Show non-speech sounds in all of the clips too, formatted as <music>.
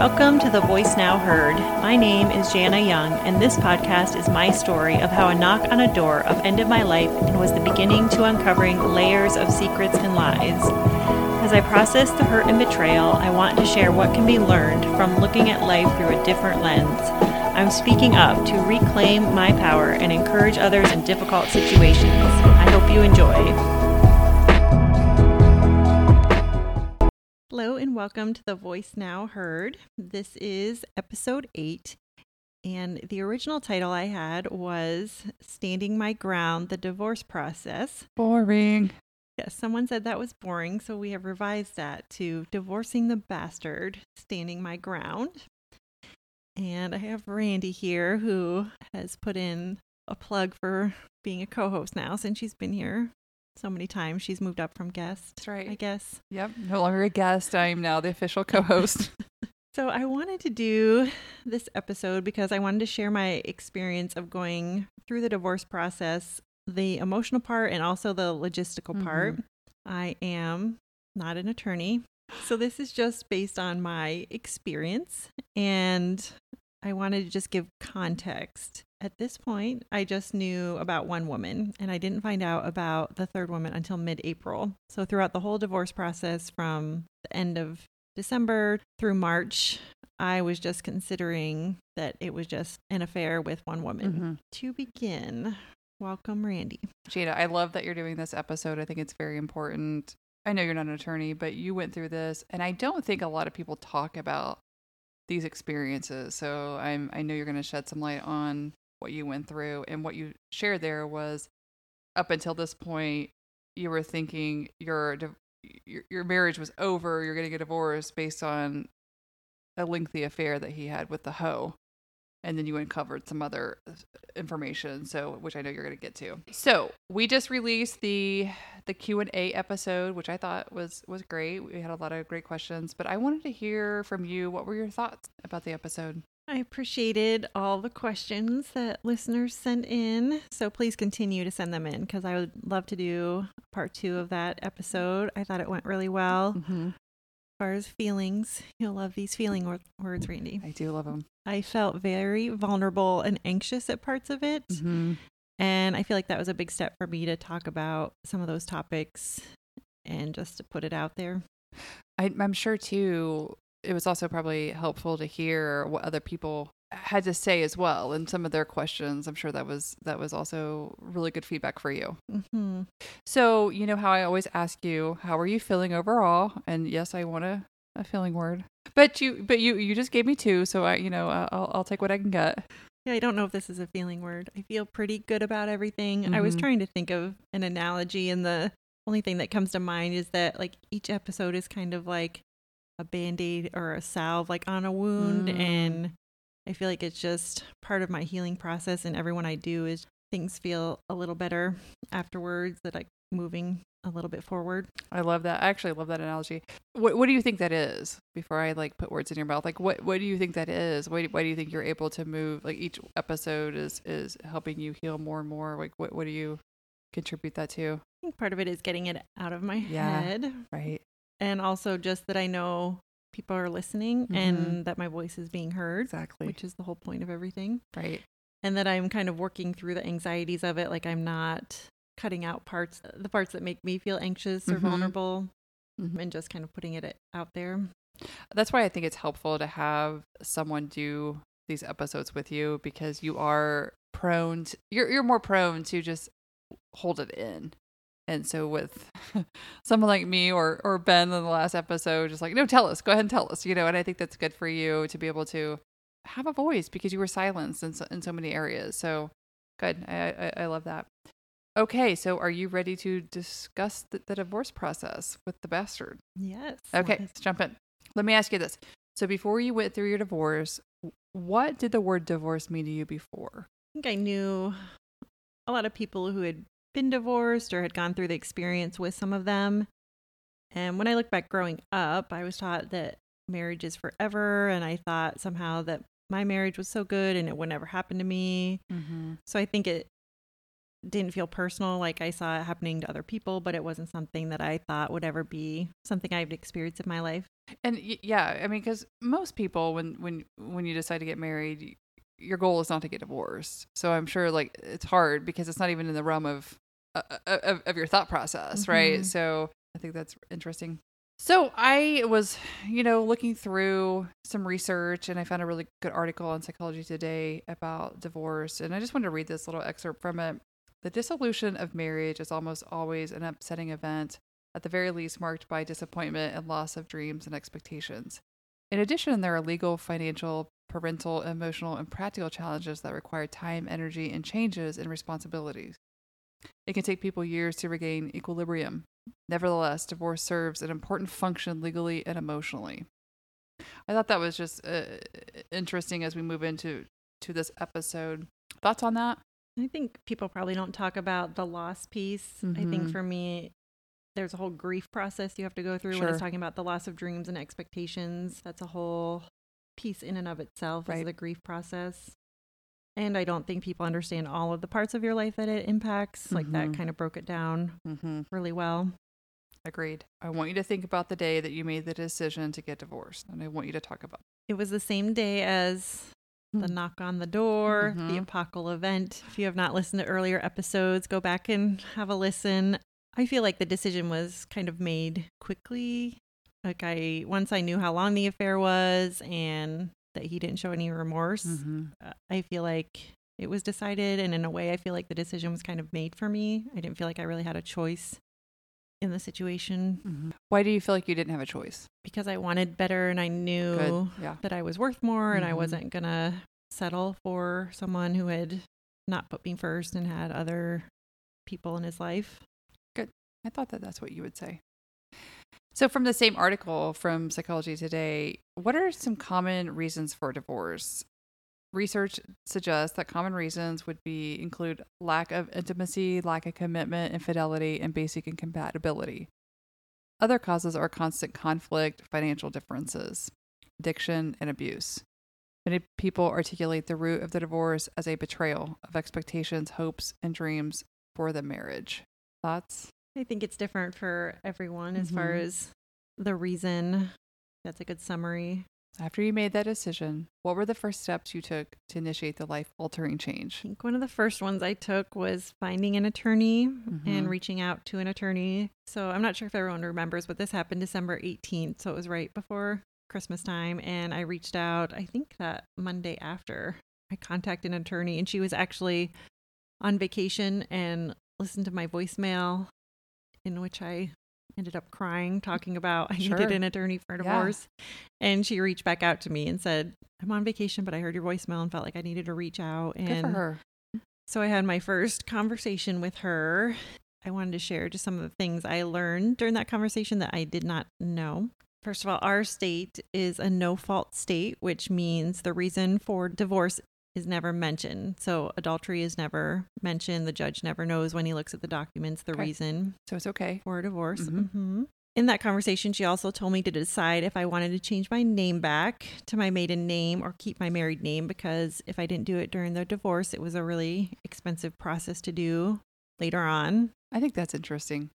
Welcome to the Voice Now Heard. My name is Janna Young, and this podcast is my story of how a knock on a door upended my life and was the beginning to uncovering layers of secrets and lies. As I process the hurt and betrayal, I want to share what can be learned from looking at life through a different lens. I'm speaking up to reclaim my power and encourage others in difficult situations. I hope you enjoy. Welcome to the Voice Now Heard. This is episode eight, and the original title I had was Standing My Ground The Divorce Process. Boring. Yes, someone said that was boring, so we have revised that to Divorcing the Bastard, Standing My Ground. And I have Randy here who has put in a plug for being a co host now since she's been here so many times. She's moved up from guest, That's right. I guess. Yep. No longer a guest. I am now the official co host. <laughs> <laughs> So I wanted to do this episode because I wanted to share my experience of going through the divorce process, the emotional part and also the logistical mm-hmm. part. I am not an attorney. So this is just based on my experience and I wanted to just give context. At this point, I just knew about one woman and I didn't find out about the third woman until mid-April. So throughout the whole divorce process from the end of December through March, I was just considering that it was just an affair with one woman. Mhm. To begin, welcome Randy. Gina, I love that you're doing this episode. I think it's very important. I know you're not an attorney, but you went through this, and I don't think a lot of people talk about these experiences. So I'm I know you're going to shed some light on what you went through and what you shared there was up until this point you were thinking your your, your marriage was over, you're getting a divorce based on a lengthy affair that he had with the hoe. And then you uncovered some other uh, information, so which I know you're going to get to. So we just released the the Q and A episode, which I thought was was great. We had a lot of great questions, but I wanted to hear from you. What were your thoughts about the episode? I appreciated all the questions that listeners sent in. So please continue to send them in because I would love to do part two of that episode. I thought it went really well. Mm-hmm. As far as feelings, you'll love these feeling wor- words, Randy. I do love them. I felt very vulnerable and anxious at parts of it. Mm-hmm. And I feel like that was a big step for me to talk about some of those topics and just to put it out there. I, I'm sure too. It was also probably helpful to hear what other people had to say as well, and some of their questions. I'm sure that was that was also really good feedback for you. hmm So you know how I always ask you, how are you feeling overall? And yes, I want a, a feeling word, but you but you you just gave me two, so I you know I'll I'll take what I can get. Yeah, I don't know if this is a feeling word. I feel pretty good about everything. I was Mhm. trying to think of an analogy, and the only thing that comes to mind is that like each episode is kind of like a band aid or a salve, like on a wound. Mm. And I feel like it's just part of my healing process. And everyone I do is things feel a little better afterwards, that like moving a little bit forward. I love that. I actually love that analogy. What What do you think that is? Before I like put words in your mouth, like what What do you think that is? Why Why do you think you're able to move? Like each episode is is helping you heal more and more. Like what What do you contribute that to? I think part of it is getting it out of my Yeah. head. Right. And also just that I know people are listening Mhm. and that my voice is being heard. Exactly. which is the whole point of everything. right. And that I'm kind of working through the anxieties of it. Like I'm not cutting out parts, the parts that make me feel anxious or Mhm. vulnerable, Mhm. and just kind of putting it out there. That's why I think it's helpful to have someone do these episodes with you because you are prone to, you're you're more prone to just hold it in. And so with <laughs> someone like me or or Ben in the last episode just like no tell us go ahead and tell us you know and I think that's good for you to be able to have a voice because you were silenced in so, in so many areas. So good. I, I I love that. Okay, so are you ready to discuss the, the divorce process with the bastard? Yes. Okay, Let's- let's jump in. Let me ask you this. So before you went through your divorce, what did the word divorce mean to you before? I think I knew a lot of people who had been divorced or had gone through the experience with some of them. And when I look back growing up, I was taught that marriage is forever. And I thought somehow that my marriage was so good and it would never happen to me. Mm-hmm. So I think it didn't feel personal. Like I saw it happening to other people, but it wasn't something that I thought would ever be something I'd experienced in my life. And y- yeah, I mean, because most people, when when when you decide to get married, your goal is not to get divorced. So I'm sure like it's hard because it's not even in the realm of uh, uh, of, of your thought process, right? Mhm. So I think that's interesting. So I was, you know, looking through some research and I found a really good article on Psychology Today about divorce. And I just wanted to read this little excerpt from it. The dissolution of marriage is almost always an upsetting event, at the very least marked by disappointment and loss of dreams and expectations. In addition, there are legal, financial, parental, emotional, and practical challenges that require time, energy, and changes in responsibilities. It can take people years to regain equilibrium. Nevertheless, divorce serves an important function legally and emotionally. I thought that was just uh, interesting as we move into to this episode. Thoughts on that? I think people probably don't talk about the loss piece. I think Mhm. for me, there's a whole grief process you have to go through when it's talking about the loss of dreams and expectations. That's a whole piece in and of itself, Right. is the grief process. And I don't think people understand all of the parts of your life that it impacts. Like that Mhm. kind of broke it down Mm-hmm. really well. Agreed. I want you to think about the day that you made the decision to get divorced, and I want you to talk about. It was the same day as the Hmm. knock on the door, the Mhm. apocal event. If you have not listened to earlier episodes, go back and have a listen. I feel like the decision was kind of made quickly. Like I once I knew how long the affair was and that he didn't show any remorse, Mm-hmm. uh, I feel like it was decided and in a way I feel like the decision was kind of made for me. I didn't feel like I really had a choice in the situation Mm-hmm. Why do you feel like you didn't have a choice? because I wanted better and I knew Yeah. that I was worth more and I Mhm. wasn't going to settle for someone who had not put me first and had other people in his life. Good. I thought that that's what you would say. So, from the same article from Psychology Today, what are some common reasons for divorce? Research suggests that common reasons would be include lack of intimacy, lack of commitment, infidelity, and basic incompatibility. Other causes are constant conflict, financial differences, addiction, and abuse. Many people articulate the root of the divorce as a betrayal of expectations, hopes, and dreams for the marriage. Thoughts? I think it's different for everyone as far Mhm. as the reason. That's a good summary. After you made that decision, what were the first steps you took to initiate the life altering change? I think one of the first ones I took was finding an attorney Mhm. and reaching out to an attorney. So I'm not sure if everyone remembers, but this happened December 18th. So it was right before Christmas time. And I reached out, I think that Monday after I contacted an attorney, and she was actually on vacation and listened to my voicemail, in which I ended up crying, talking about I Sure. needed an attorney for a Yeah. divorce. And she reached back out to me and said, I'm on vacation, but I heard your voicemail and felt like I needed to reach out. And Good for her. so I had my first conversation with her. I wanted to share just some of the things I learned during that conversation that I did not know. First of all, our state is a no fault state, which means the reason for divorce is never mentioned. So adultery is never mentioned. The judge never knows when he looks at the documents the Okay. reason So it's okay. for a divorce. Mhm. Mhm. In that conversation, she also told me to decide if I wanted to change my name back to my maiden name or keep my married name because if I didn't do it during the divorce, it was a really expensive process to do later on. I think that's interesting.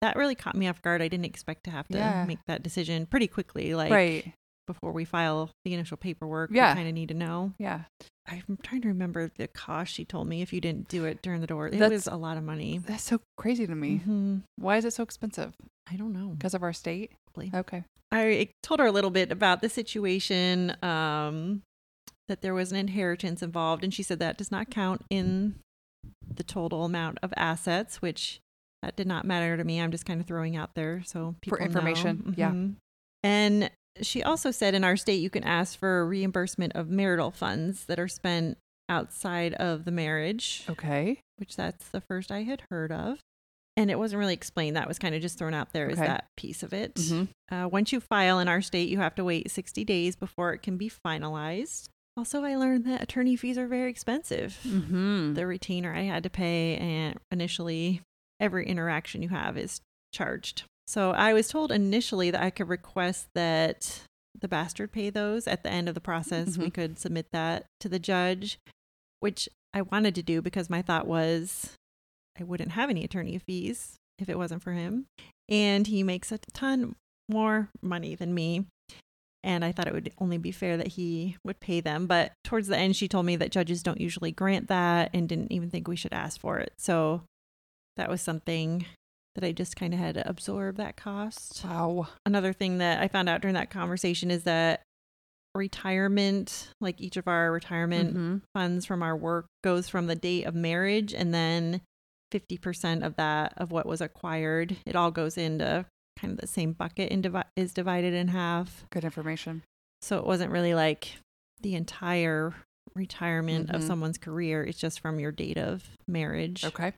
That really caught me off guard. I didn't expect to have to Yeah. make that decision pretty quickly. Like right. Before we file the initial paperwork, Yeah. we kind of need to know. Yeah. I'm trying to remember the cost she told me if you didn't do it during the door. It That's- was a lot of money. That's so crazy to me. Mhm. Why is it so expensive? I don't know. Because of our state? Probably. Okay. I told her a little bit about the situation, um, that there was an inheritance involved, and she said that does not count in the total amount of assets, which that did not matter to me. I'm just kind of throwing out there so people know. information, yeah. Mhm. And she also said in our state you can ask for reimbursement of marital funds that are spent outside of the marriage Okay. which that's the first I had heard of. And it wasn't really explained. That was kind of just thrown out there as Okay. that piece of it. Mhm. Uh, once you file in our state, you have to wait 60 days before it can be finalized. Also, I learned that attorney fees are very expensive. Mm-hmm. The retainer I had to pay, and initially, every interaction you have is charged. So I was told initially that I could request that the bastard pay those at the end of the process. We Mhm. could submit that to the judge, which I wanted to do because my thought was I wouldn't have any attorney fees if it wasn't for him. And he makes a ton more money than me. And I thought it would only be fair that he would pay them. But towards the end, she told me that judges don't usually grant that and didn't even think we should ask for it. So that was something that I just kind of had to absorb that cost. Wow. Another thing that I found out during that conversation is that retirement, like each of our retirement Mhm. funds from our work, goes from the date of marriage and then 50% of that of what was acquired it all goes into kind of the same bucket and divi- is divided in half Good information. so it wasn't really like the entire retirement of Mhm. someone's career it's just from your date of marriage Okay.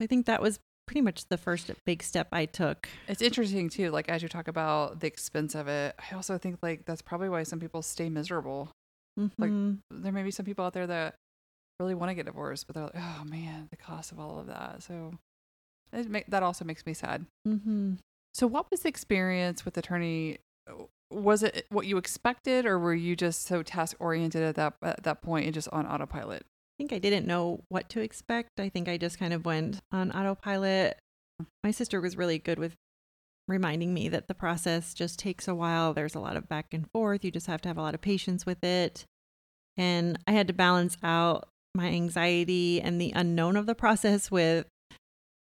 i think that was pretty much the first big step i took It's interesting too, like as you talk about the expense of it, I also think like that's probably why some people stay miserable. Like- Mhm. There may be some people out there that really want to get divorced, but they're like, oh man, the cost of all of that. So that also makes me sad. Mhm. So what was the experience with attorney? Was it what you expected, or were you just so task oriented at that at that point and just on autopilot? I think I didn't know what to expect. I think I just kind of went on autopilot. My sister was really good with reminding me that the process just takes a while. There's a lot of back and forth. You just have to have a lot of patience with it. And I had to balance out my anxiety and the unknown of the process with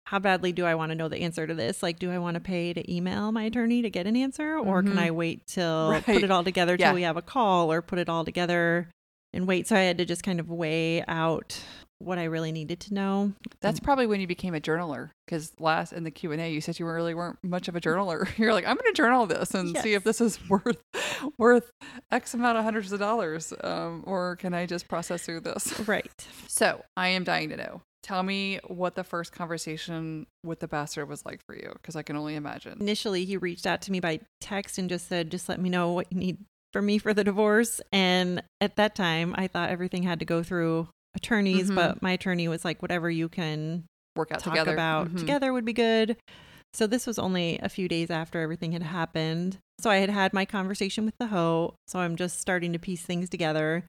how badly do I want to know the answer to this? Like, do I want to pay to email my attorney to get an answer? Or can Mhm. I wait till Right. put it all together till Yeah. we have a call or put it all together and wait? So I had to just kind of weigh out what I really needed to know. That's probably when you became a journaler. Because last in the Q and A, you said you really weren't much of a journaler. <laughs> You're like, I'm going to journal this and see if this is worth worth X amount of hundreds of dollars, um, or can I just process through this? <laughs> Right. So I am dying to know. Tell me what the first conversation with the bastard was like for you, because I can only imagine. Initially, he reached out to me by text and just said, just let me know what you need from me for the divorce. And at that time, I thought everything had to go through attorneys, Mhm. but my attorney was like, whatever you can Work out talk together about Mhm. together would be good. So this was only a few days after everything had happened. So I had had my conversation with the hoe. So I'm just starting to piece things together.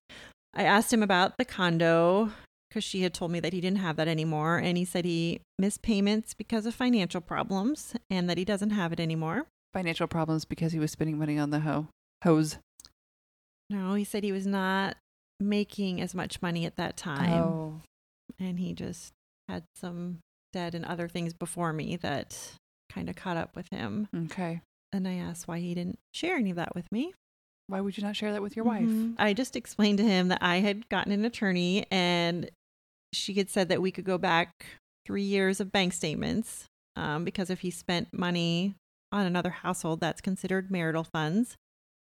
I asked him about the condo because she had told me that he didn't have that anymore. And he said he missed payments because of financial problems and that he doesn't have it anymore. Financial problems because he was spending money on the hoe hose. No, he said he was not making as much money at that time. Oh, And he just had some debt and other things before me that kind of caught up with him. okay. And I asked why he didn't share any of that with me. Why would you not share that with your wife? Mhm. I just explained to him that I had gotten an attorney and she had said that we could go back three years of bank statements um, because if he spent money on another household, that's considered marital funds.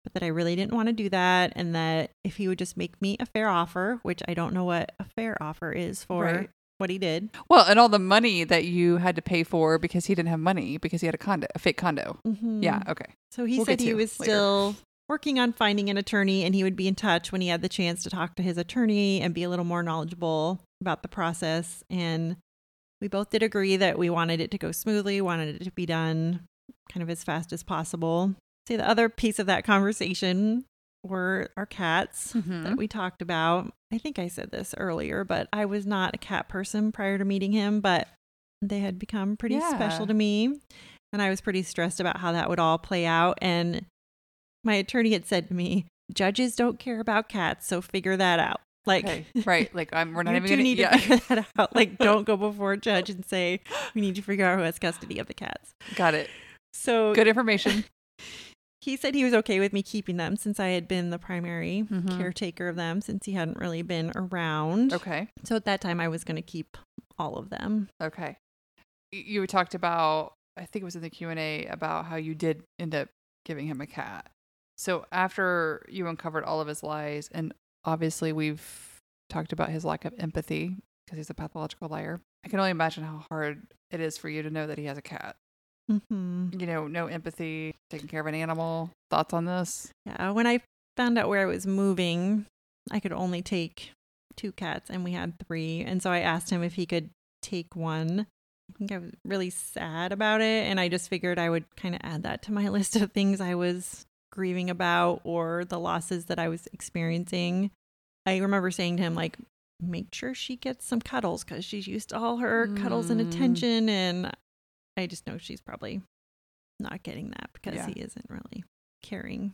But that I really didn't want to do that. And that if he would just make me a fair offer, which I don't know what a fair offer is for Right. what he did. Well, and all the money that you had to pay for because he didn't have money because he had a condo, a fake condo. Mhm. Yeah. Okay. So he We'll said he was later. still working on finding an attorney and he would be in touch when he had the chance to talk to his attorney and be a little more knowledgeable about the process. And we both did agree that we wanted it to go smoothly, wanted it to be done kind of as fast as possible. See, the other piece of that conversation were our cats Mhm. that we talked about. I think I said this earlier, but I was not a cat person prior to meeting him, but they had become pretty Yeah. special to me. And I was pretty stressed about how that would all play out. And my attorney had said to me, judges don't care about cats, so figure that out. Like, Okay. Right. Like I'm. We're <laughs> not even do gonna. need yeah. to figure that out. <laughs> Like, don't go before a judge and say, we need to figure out who has custody of the cats. Got it. So Good information. He said he was okay with me keeping them since I had been the primary Mhm. caretaker of them since he hadn't really been around. Okay. So at that time, I was going to keep all of them. Okay. You talked about. I think it was in the Q and A about how you did end up giving him a cat. So after you uncovered all of his lies, and obviously we've talked about his lack of empathy because he's a pathological liar. I can only imagine how hard it is for you to know that he has a cat. hmm You know, no empathy, taking care of an animal. Thoughts on this? Yeah. When I found out where I was moving, I could only take two cats, and we had three. And so I asked him if he could take one. I think I was really sad about it. And I just figured I would kind of add that to my <laughs> list of things I was grieving about or the losses that I was experiencing. I remember saying to him, like, make sure she gets some cuddles because she's used to all her cuddles and Mm. attention. And I just know she's probably not getting that because Yeah. he isn't really caring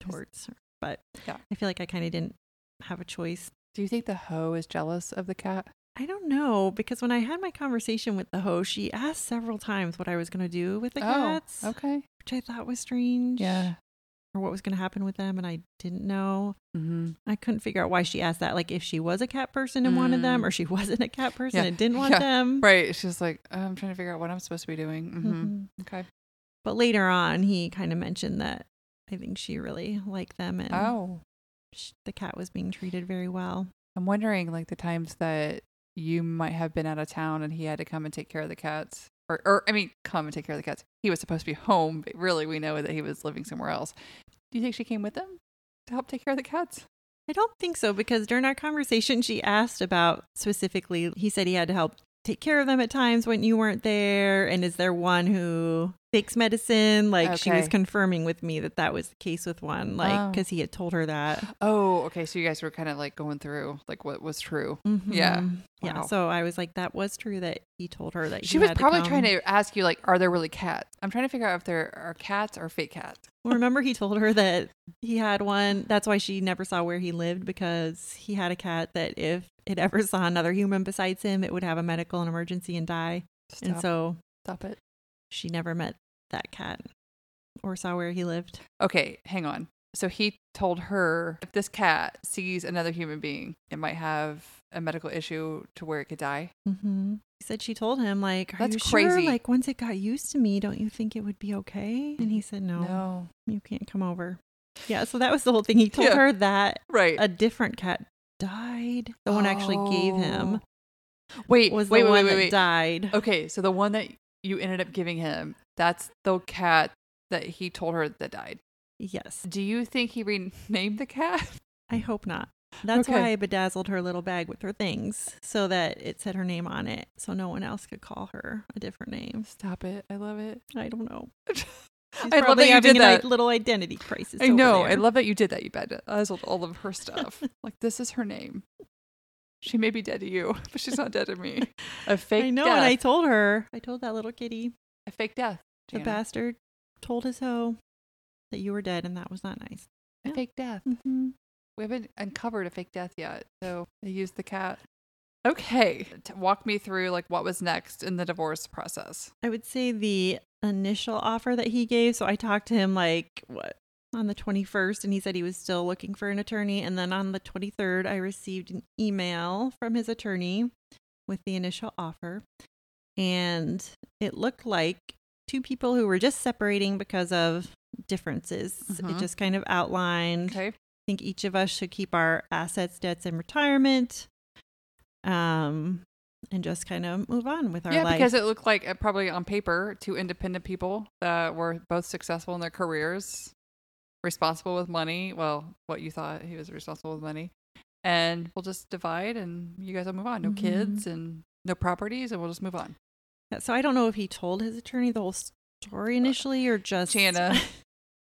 towards her. But Yeah. I feel like I kind of didn't have a choice. Do you think the hoe is jealous of the cat? I don't know because when I had my conversation with the hoe, she asked several times what I was going to do with the cats, Oh, okay. which I thought was strange. Yeah. Or what was going to happen with them. And I didn't know. Mm-hmm. I couldn't figure out why she asked that. Like if she was a cat person and wanted them, Mm. or she wasn't a cat <laughs> person Yeah. and didn't want Yeah. them. Right. She's like, I'm trying to figure out what I'm supposed to be doing. Mm-hmm. Mhm. Okay. But later on, he kind of mentioned that I think she really liked them and Oh, sh- the cat was being treated very well. I'm wondering like the times that you might have been out of town and he had to come and take care of the cats. Or, or I mean, come and take care of the cats. He was supposed to be home, but really we know that he was living somewhere else. Do you think she came with him to help take care of the cats? I don't think so because during our conversation, she asked about specifically, he said he had to help take care of them at times when you weren't there. And is there one who takes medicine? Like she was confirming with me that that was the case with one, like Oh. because he had told her that. Oh, okay. So you guys were kind of like going through like what was true. Yeah. Mhm. Yeah. Wow. So I was like, that was true that he told her that She he was to probably come. trying to ask you like, are there really cats? I'm trying to figure out if there are cats or fake cats. Well, <laughs> remember he told her that he had one. That's why she never saw where he lived because he had a cat that if it ever saw another human besides him, it would have a medical and emergency and die. Stop, And so stop it. She never met that cat or saw where he lived. Okay, hang on. So he told her if this cat sees another human being, it might have a medical issue to where it could die. Mm-hmm. He said she told him like, "Are That's you sure? crazy. Like once it got used to me, don't you think it would be okay?" And he said, "No, No. you can't come over." Yeah, so that was the whole thing. He told Yeah. her that Right. a different cat died. The one actually gave him Oh. Wait, was wait, the wait, one wait, that wait. died. Okay, so the one that you ended up giving him, that's the cat that he told her that died. Yes, Do you think he renamed the cat? <laughs> I hope not. That's Okay. why I bedazzled her little bag with her things so that it said her name on it, so no one else could call her a different name. Stop it. I love it. I don't know. <laughs> I love that you did a that. little identity crisis. I know. I love that you did that. You bedazzled all of her <laughs> stuff. like, this is her name. She may be dead to you, <laughs> but she's not dead to me. A fake I know, death. and I told her, I told that little kitty, a fake death. the Janna. bastard, told his hoe that you were dead, and that was not nice. A Yeah. fake death. Mm-hmm. We haven't uncovered a fake death yet, so they used the cat. Okay, T- walk me through like what was next in the divorce process. I would say the initial offer that he gave. So I talked to him like what on the 21st, and he said he was still looking for an attorney. And then on the 23rd, I received an email from his attorney with the initial offer, and it looked like two people who were just separating because of differences. It Mhm. just kind of outlined. Okay, I think each of us should keep our assets, debts, and retirement. Um, and just kind of move on with our yeah, life. because it looked like uh, probably on paper two independent people that were both successful in their careers, responsible with money. Well, what you thought he was responsible with money, and we'll just divide, and you guys will move on. No Mhm. kids and no properties, and we'll just move on. So I don't know if he told his attorney the whole story initially or just Janna.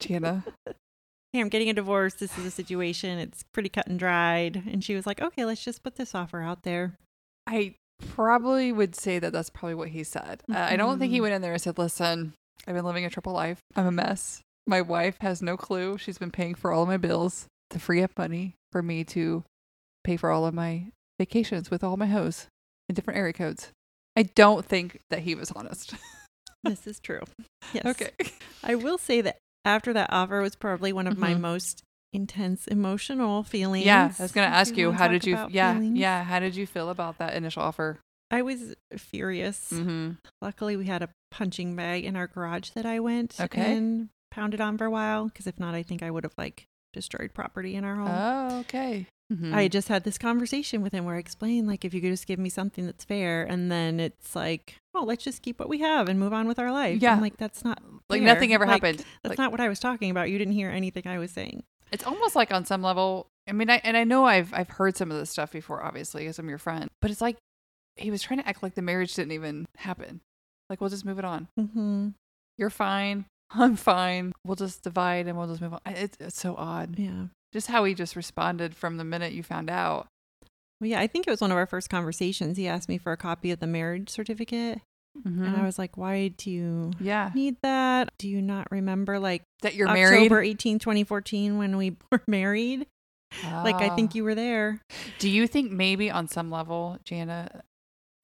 Janna, <laughs> hey, I'm getting a divorce. This is a situation. It's pretty cut and dried. And she was like, okay, let's just put this offer out there. I probably would say that that's probably what he said. Uh, I don't think he Mhm. went in there and said, "Listen, I've been living a triple life. I'm a mess. My wife has no clue. She's been paying for all of my bills to free up money for me to pay for all of my vacations with all my hoes in different area codes." I don't think that he was honest. <laughs> This is true. Yes. okay. I will say that after that offer was probably one of my Mhm. most intense emotional feelings. Yeah, I was going to ask you, how did you? Yeah, feelings. yeah. How did you feel about that initial offer? I was furious. Mm-hmm. Luckily, we had a punching bag in our garage that I went Okay. and pounded on for a while. Because if not, I think I would have like destroyed property in our home. Oh, okay. Mhm. I just had this conversation with him where I explained, like, if you could just give me something that's fair, and then it's like, oh, let's just keep what we have and move on with our life. Yeah. I'm like, that's not like fair. nothing ever Like, happened. That's Like- not what I was talking about. You didn't hear anything I was saying. it's almost like on some level i mean I, and i know i've i've heard some of this stuff before obviously because i'm your friend but it's like he was trying to act like the marriage didn't even happen like we'll just move it on Mm-hmm. you're fine i'm fine we'll just divide and we'll just move on it's, it's so odd Yeah. just how he just responded from the minute you found out Well, yeah, I think it was one of our first conversations. He asked me for a copy of the marriage certificate. And I Mhm. was like, why do you yeah. need that? Do you not remember like That you're October married. 18, 2014 when we <laughs> were married? Like, I think Ah. you were there. Do you think maybe on some level, Janna,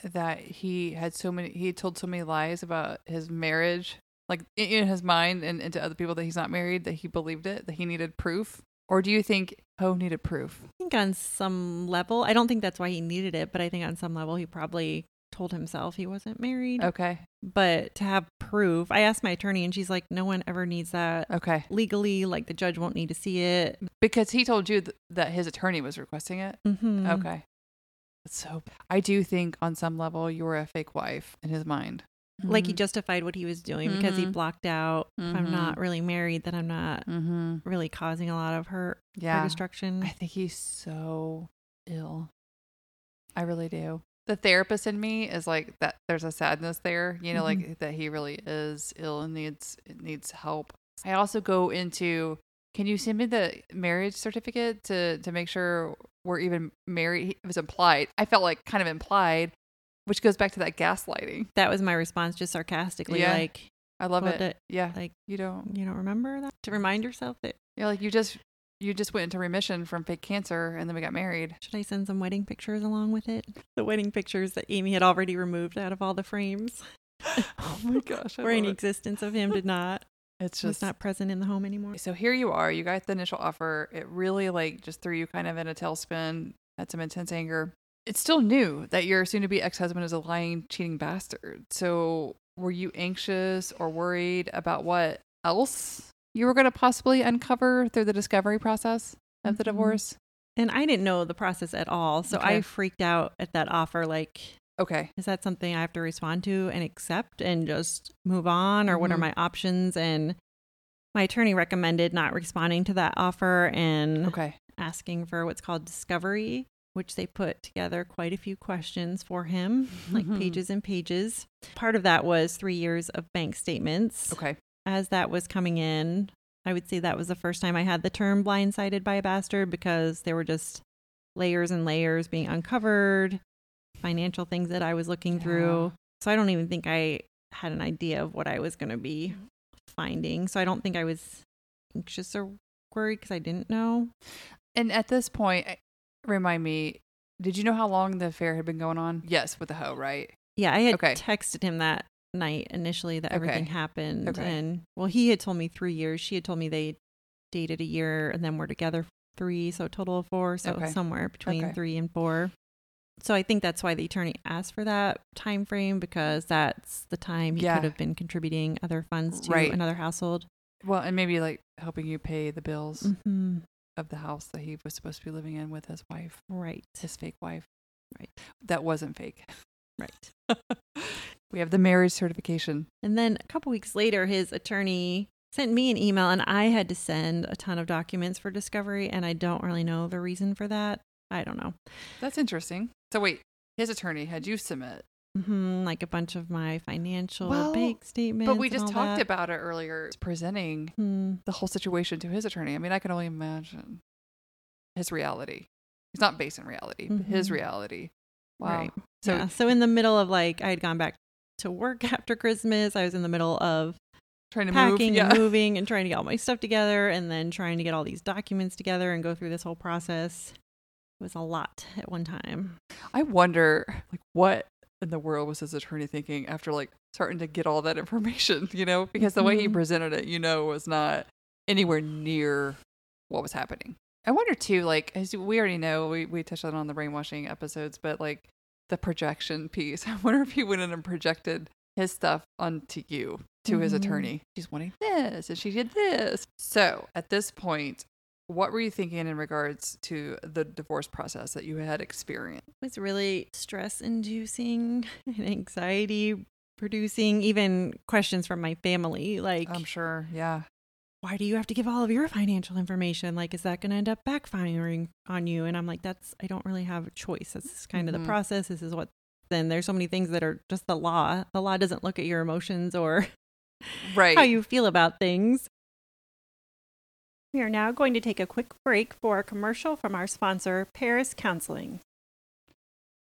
that he had so many, he told so many lies about his marriage, like in- his mind and, and to other people that he's not married, that he believed it, that he needed proof? Or do you think Poe needed proof? I think on some level, I don't think that's why he needed it, but I think on some level he probably told himself he wasn't married. Okay. But to have proof, I asked my attorney and she's like, no one ever needs that Okay. legally. Like the judge won't need to see it. Because he told you th- that his attorney was requesting it. Mm-hmm. Okay. So I do think on some level you were a fake wife in his mind. Like he justified what he was doing because he Mhm. blocked out. If I'm not really married, then I'm not Mm-hmm. really causing a lot of hurt or Yeah. destruction. I think he's so ill. I really do. The therapist in me is like that. There's a sadness there, you know, like that he really is ill and needs needs help. I also go into. Can you send me the marriage certificate to to make sure we're even married? It was implied. I felt like kind of implied, which goes back to that gaslighting. that was my response, just sarcastically, Yeah. like, I love Well, it. yeah, like you don't. you don't remember that to remind yourself that Yeah, like you just you just went into remission from fake cancer, and then we got married. should I send some wedding pictures along with it? The wedding pictures that Amy had already removed out of all the frames, <laughs> oh my gosh, or any it. existence of him did not It's just not present in the home anymore. So here you are. You got the initial offer. It really like just threw you kind of in a tailspin. Had some intense anger. It's still new that your soon-to-be ex-husband is a lying, cheating bastard. So were you anxious or worried about what else you were going to possibly uncover through the discovery process of the Mhm. divorce? And I didn't know the process at all, so I freaked out at that offer. Like, Okay. is that something I have to respond to and accept and just move on, or what are Mhm. my options? And my attorney recommended not responding to that offer and Okay. asking for what's called discovery, which they put together quite a few questions for him, <laughs> like Mhm. pages and pages. Part of that was three years of bank statements. Okay. As that was coming in, I would say that was the first time I had the term blindsided by a bastard because there were just layers and layers being uncovered, financial things that I was looking Yeah. through. So I don't even think I had an idea of what I was going to be finding. So I don't think I was anxious or worried because I didn't know. And at this point, remind me, did you know how long the affair had been going on? Yes, with the hoe, right? Yeah, I had Okay. texted him that night initially that everything Okay. happened. Okay. And well, he had told me three years. She had told me they dated a year and then were together three, so a total of four. So Okay. somewhere between Okay. three and four. So I think that's why the attorney asked for that time frame because that's the time he Yeah. could have been contributing other funds to Right. another household. Well, and maybe like helping you pay the bills hmm of the house that he was supposed to be living in with his wife, Right. his fake wife. Right. That wasn't fake. Right. <laughs> we have the marriage certification. And then a couple weeks later, his attorney sent me an email, and I had to send a ton of documents for discovery, and I don't really know the reason for that. I don't know. That's interesting. So wait, his attorney had you submit, hmm like a bunch of my financial Well, bank statements. but we just talked that. about it earlier. Presenting Hmm. the whole situation to his attorney. I mean, I can only imagine his reality. He's not based in reality, but his reality. Wow. Right. So yeah. So in the middle of like, I had gone back to work <laughs> after Christmas. I was in the middle of trying to packing move, yeah. and <laughs> moving and trying to get all my stuff together, and then trying to get all these documents together and go through this whole process. It was a lot at one time. I wonder, like, what in the world was his attorney thinking after like starting to get all that <laughs> information? You know, because the way he Mhm. presented it, you know, was not anywhere near what was happening. I wonder too, like, as we already know, we we touched on on the brainwashing episodes, but like the projection piece. <laughs> I wonder if he went in and projected his stuff onto you to his Mhm. attorney. She's wanting this, and she did this. So at this point. What were you thinking in regards to the divorce process that you had experienced? It was really stress inducing <laughs> and anxiety producing, even questions from my family like, I'm sure. Yeah. why do you have to give all of your financial information? Like, is that going to end up backfiring on you? And I'm like, that's, I don't really have a choice. That's kind of Mhm. the process. This is what, then there's so many things that are just the law. The law doesn't look at your emotions or <laughs> Right. how you feel about things. We are now going to take a quick break for a commercial from our sponsor, Paris Counseling.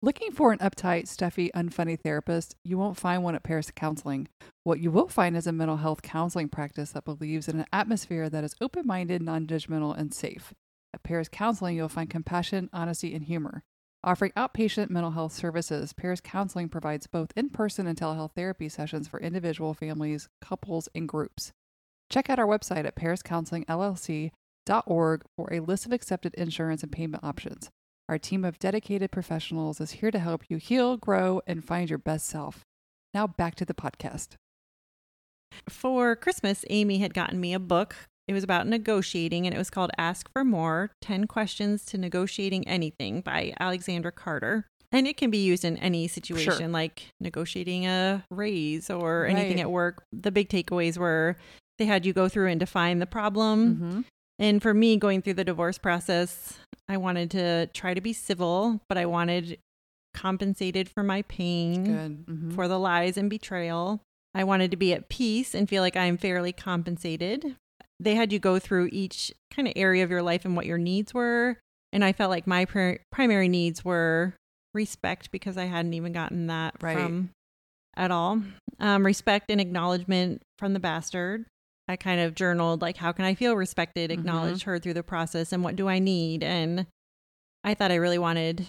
Looking for an uptight, stuffy, unfunny therapist? You won't find one at Paris Counseling. What you will find is a mental health counseling practice that believes in an atmosphere that is open minded, non judgmental, and safe. At Paris Counseling, you'll find compassion, honesty, and humor. Offering outpatient mental health services, Paris Counseling provides both in person and telehealth therapy sessions for individual families, couples, and groups. Check out our website at pariscounselingllc.org for a list of accepted insurance and payment options. Our team of dedicated professionals is here to help you heal, grow, and find your best self. Now back to the podcast. For Christmas, Amy had gotten me a book. It was about negotiating and it was called Ask for More 10 Questions to Negotiating Anything by Alexandra Carter. And it can be used in any situation, Sure. like negotiating a raise or anything Right. at work. The big takeaways were they had you go through and define the problem. Mm-hmm. And for me, going through the divorce process, I wanted to try to be civil, but I wanted compensated for my pain. Mhm. for the lies and betrayal. I wanted to be at peace and feel like I'm fairly compensated. They had you go through each kind of area of your life and what your needs were. And I felt like my pri- primary needs were respect because I hadn't even gotten that Right. from at all. Um, respect and acknowledgement from the bastard. I kind of journaled like, how can I feel respected, Mhm. acknowledged, heard through the process, and what do I need? And I thought I really wanted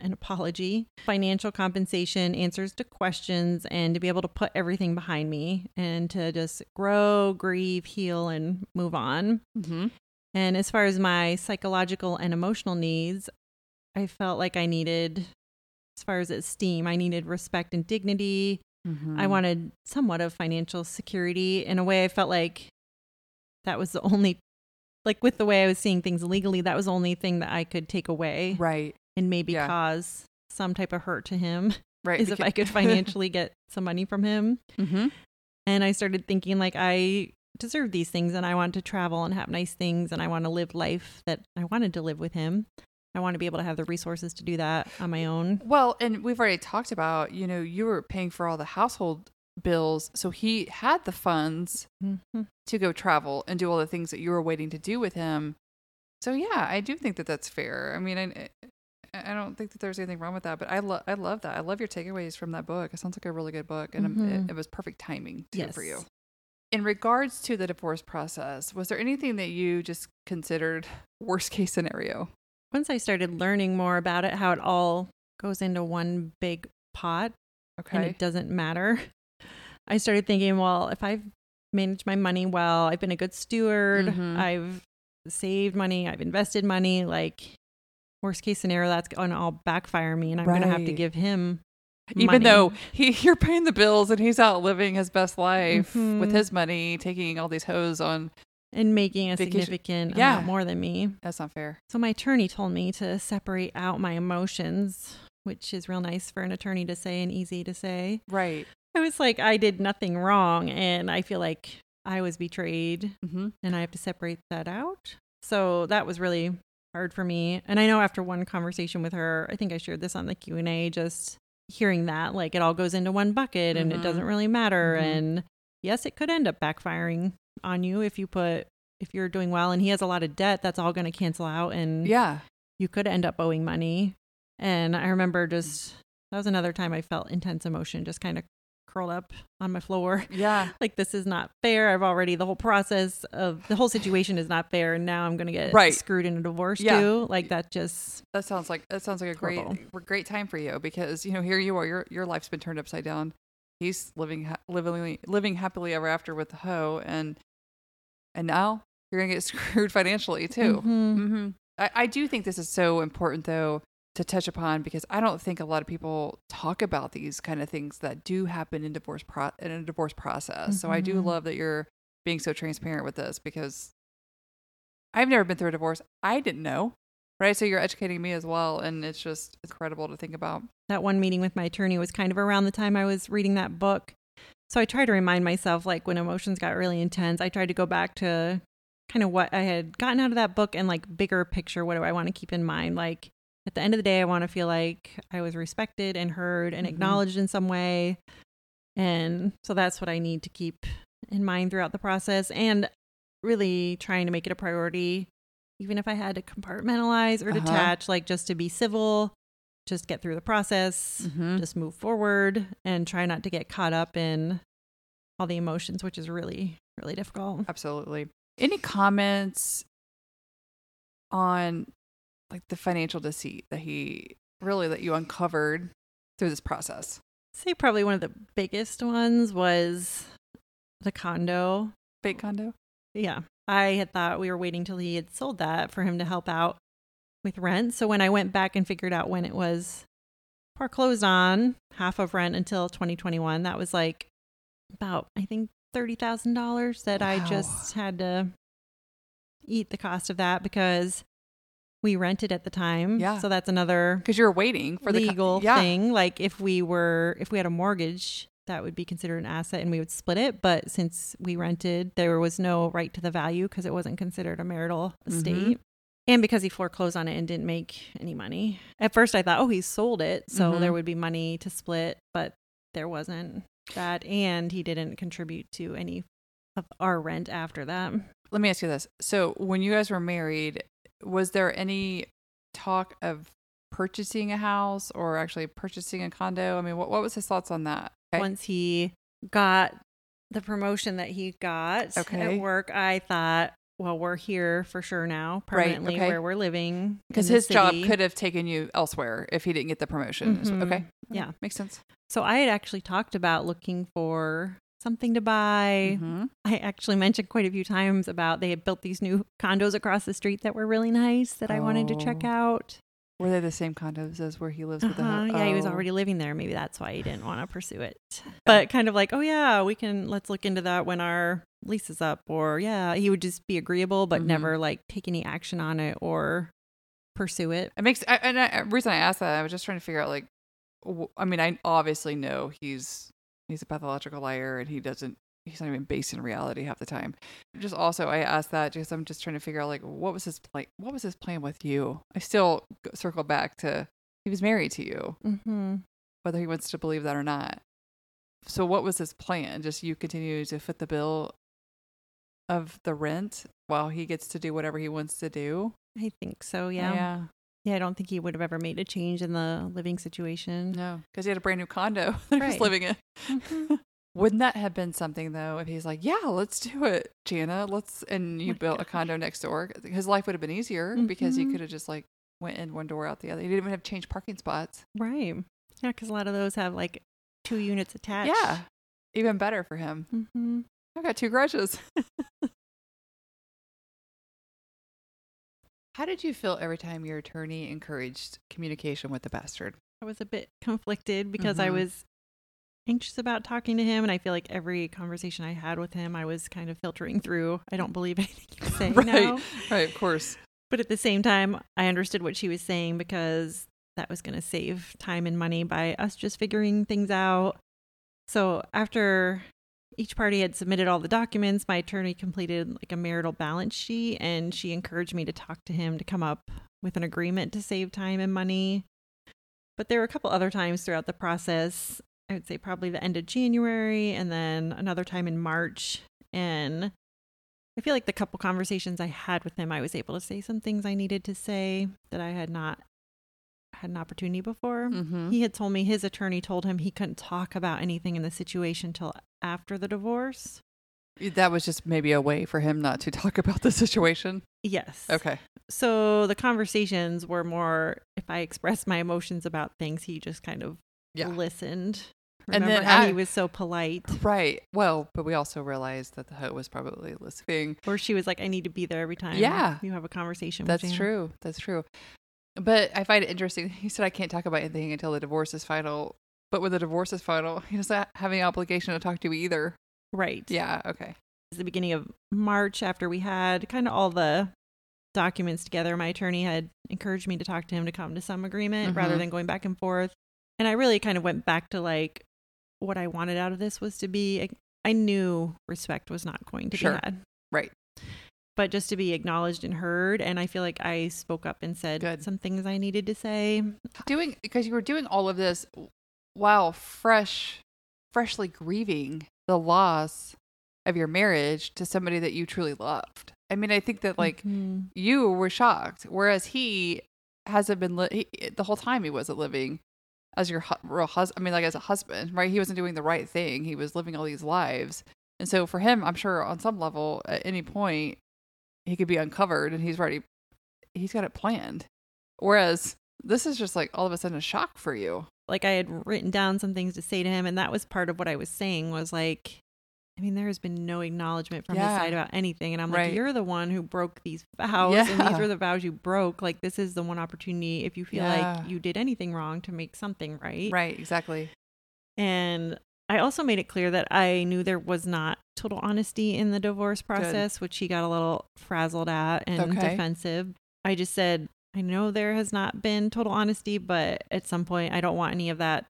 an apology, financial compensation, answers to questions, and to be able to put everything behind me and to just grow, grieve, heal, and move on. Mm-hmm. And as far as my psychological and emotional needs, I felt like I needed, as far as esteem, I needed respect and dignity. Mm-hmm. I wanted somewhat of financial security. In a way, I felt like that was the only, like with the way I was seeing things legally, that was the only thing that I could take away right. and maybe Yeah. cause some type of hurt to him Right. is if I could <laughs> financially get some money from him. mm-hmm. And I started thinking like I deserve these things and I want to travel and have nice things and I want to live life that I wanted to live with him. I want to be able to have the resources to do that on my own. Well, and we've already talked about, you know, you were paying for all the household bills. So he had the funds Mhm. to go travel and do all the things that you were waiting to do with him. So yeah, I do think that that's fair. I mean, I, I don't think that there's anything wrong with that, but I love I love that. I love your takeaways from that book. It sounds like a really good book, and Mhm. it, it was perfect timing too for you. In regards to the divorce process, was there anything that you just considered worst case scenario? Once I started learning more about it, how it all goes into one big pot okay. and it doesn't matter, I started thinking, well, if I've managed my money well, I've been a good steward, Mhm. I've saved money, I've invested money, like worst case scenario, that's going to all backfire me and I'm going to have to give him Even money. though he <laughs> you're paying the bills and he's out living his best life with Mhm. his money, taking all these hoes on. And making a Vacation- significant Yeah. amount more than me. That's not fair. So my attorney told me to separate out my emotions, which is real nice for an attorney to say and easy to say. Right. I was like, I did nothing wrong, and I feel like I was betrayed, Mm-hmm. and I have to separate that out. So that was really hard for me. And I know after one conversation with her, I think I shared this on the Q and A, just hearing that like it all goes into one bucket and Mhm. it doesn't really matter. Mhm. And yes, it could end up backfiring on you if you put if you're doing well and he has a lot of debt that's all going to cancel out and Yeah. you could end up owing money. And I remember just that was another time I felt intense emotion, just kind of curled up on my floor. Yeah. <laughs> Like this is not fair. I've already the whole process of the whole situation is not fair, and now I'm gonna get Right. screwed in a divorce Yeah. too. Like that just That sounds like that sounds like a great Horrible. a great time for you because you know here you are your your life's been turned upside down. He's living living living happily ever after with the hoe and and now you're gonna get <laughs> screwed financially too. Mhm. hmm I, I do think this is so important though to touch upon because I don't think a lot of people talk about these kind of things that do happen in divorce pro- in a divorce process. So I do Mhm. love that you're being so transparent with this because I've never been through a divorce. I didn't know. Right. So you're educating me as well. And it's just incredible to think about. that one meeting with my attorney was kind of around the time I was reading that book. So I tried to remind myself, like when emotions got really intense, I tried to go back to kind of what I had gotten out of that book and like bigger picture. What do I want to keep in mind? Like at the end of the day, I want to feel like I was respected and heard and Mhm. acknowledged in some way. And so that's what I need to keep in mind throughout the process and really trying to make it a priority, even if I had to compartmentalize or Uh-huh. detach, like just to be civil, just get through the process, Mm-hmm. just move forward, and try not to get caught up in all the emotions, which is really, really difficult. Absolutely. Any comments on like the financial deceit that he really that you uncovered through this process? say probably one of the biggest ones was the condo. Fake condo? Yeah. I had thought we were waiting till he had sold that for him to help out with rent. So when I went back and figured out when it was foreclosed on, half of rent until 2021, that was like about, I think, $30,000 that I just had to eat the cost of that because we rented at the time. Yeah. So that's another Because you're waiting for the co- legal yeah. thing. Like if we were, if we had a mortgage, that would be considered an asset and we would split it. But since we rented, there was no right to the value because it wasn't considered a marital Mhm. estate. And because he foreclosed on it and didn't make any money. At first, I thought, oh, he sold it. So Mhm. there would be money to split, but there wasn't that. And he didn't contribute to any of our rent after that. Let me ask you this. So when you guys were married, was there any talk of purchasing a house or actually purchasing a condo? I mean, what, what was his thoughts on that? Okay. once he got the promotion that he got Okay. at work, I thought, well, we're here for sure now, Right, permanently okay. where we're living. Because his job could have taken you elsewhere if he didn't get the promotion. Mhm. Okay. Yeah. Makes sense. So I had actually talked about looking for something to buy. Mhm. I actually mentioned quite a few times about they had built these new condos across the street that were really nice that I wanted to check Oh. out. Were they the same condos as where he lives with the Uh-huh. hu- Yeah, he was Oh. already living there. Maybe that's why he didn't want to pursue it. <laughs> But kind of like, oh yeah, we can let's look into that when our lease is up. Or yeah, he would just be agreeable, but Mhm. never like take any action on it or pursue it. It makes I, and I, reason I asked that I was just trying to figure out like, I mean, I obviously know he's he's a pathological liar and he doesn't he's not even based in reality half the time. Just also I asked that because I'm just trying to figure out like what was his plan? What was his plan with you? I still circle back to he was married to you, Mm-hmm. whether he wants to believe that or not. So what was his plan? Just you continue to foot the bill of the rent while he gets to do whatever he wants to do. I think so. Yeah. yeah. Yeah. I don't think he would have ever made a change in the living situation. No, because he had a brand new condo <laughs> that he was living in. Mhm. <laughs> Wouldn't that have been something though if he's like, "Yeah, let's do it, Janna. Let's," and you my built a condo next door. His life would have been easier because he Mhm. could have just like went in one door out the other. He didn't even have to change parking spots. Right. Yeah, because a lot of those have like two units attached. Yeah, even better for him. Mm-hmm. I've got two grudges. <laughs> How did you feel every time your attorney encouraged communication with the bastard? I was a bit conflicted because I Mhm. was anxious about talking to him, and I feel like every conversation I had with him, I was kind of filtering through. I don't believe <laughs> anything you say Right. now. Right, of course. But at the same time, I understood what she was saying because that was going to save time and money by us just figuring things out. So after each party had submitted all the documents, my attorney completed like a marital balance sheet and she encouraged me to talk to him to come up with an agreement to save time and money. But there were a couple other times throughout the process. I would say probably the end of January and then another time in March. And I feel like the couple conversations I had with him, I was able to say some things I needed to say that I had not had an opportunity before. Mm-hmm. He had told me his attorney told him he couldn't talk about anything in the situation till after the divorce. That was just maybe a way for him not to <laughs> talk about the situation. Yes. Okay. So the conversations were more if I expressed my emotions about things, he just kind of Yeah. listened. And then how I- he was so polite. Right. Well, but we also realized that the hoe was probably listening. Or she was like, I need to be there every time Yeah. you have a conversation That's with Janna." true. That's true. But I find it interesting. He said I can't talk about anything until the divorce is final. But when the divorce is final, he doesn't have any obligation to talk to you either. Right. Yeah. Okay. It's the beginning of March after we had kind of all the documents together. My attorney had encouraged me to talk to him to come to some agreement rather Mhm. than going back and forth. And I really kind of went back to like what I wanted out of this was to be I knew respect was not going to Sure. be had. Right. But just to be acknowledged and heard and I feel like I spoke up and said Good. some things I needed to say. Doing because you were doing all of this while fresh, freshly grieving the loss of your marriage to somebody that you truly loved. I mean, I think that like Mhm. you were shocked, whereas he hasn't been li- he, the whole time he wasn't living as your hu- real husband. I mean, like as a husband, right? He wasn't doing the right thing. He was living all these lives, and so for him, I'm sure on some level, at any point, he could be uncovered, and he's already he's got it planned. Whereas this is just like all of a sudden a shock for you. like I had written down some things to say to him and that was part of what I was saying was like I mean there has been no acknowledgement from Yeah. his side about anything and I'm Right. like you're the one who broke these vows and these were the vows you broke like this is the one opportunity if you feel Yeah. like you did anything wrong to make something right Right, exactly. and I also made it clear that I knew there was not total honesty in the divorce process, which he got a little frazzled at and Okay. defensive. I just said, I know there has not been total honesty, but at some point, I don't want any of that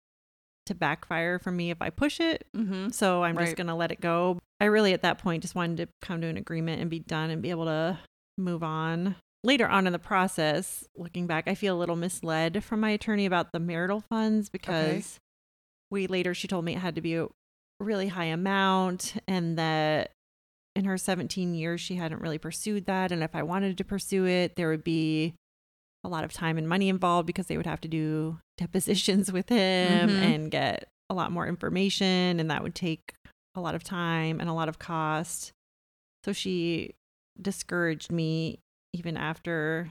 to backfire for me if I push it. Mm-hmm. So I'm Right. just going to let it go. I really, at that point, just wanted to come to an agreement and be done and be able to move on. Later on in the process, looking back, I feel a little misled from my attorney about the marital funds because we later, she told me it had to be a really high amount and that in her 17 years, she hadn't really pursued that. And if I wanted to pursue it, there would be a lot of time and money involved because they would have to do <laughs> depositions with him Mhm. and get a lot more information. And that would take a lot of time and a lot of cost. So she discouraged me even after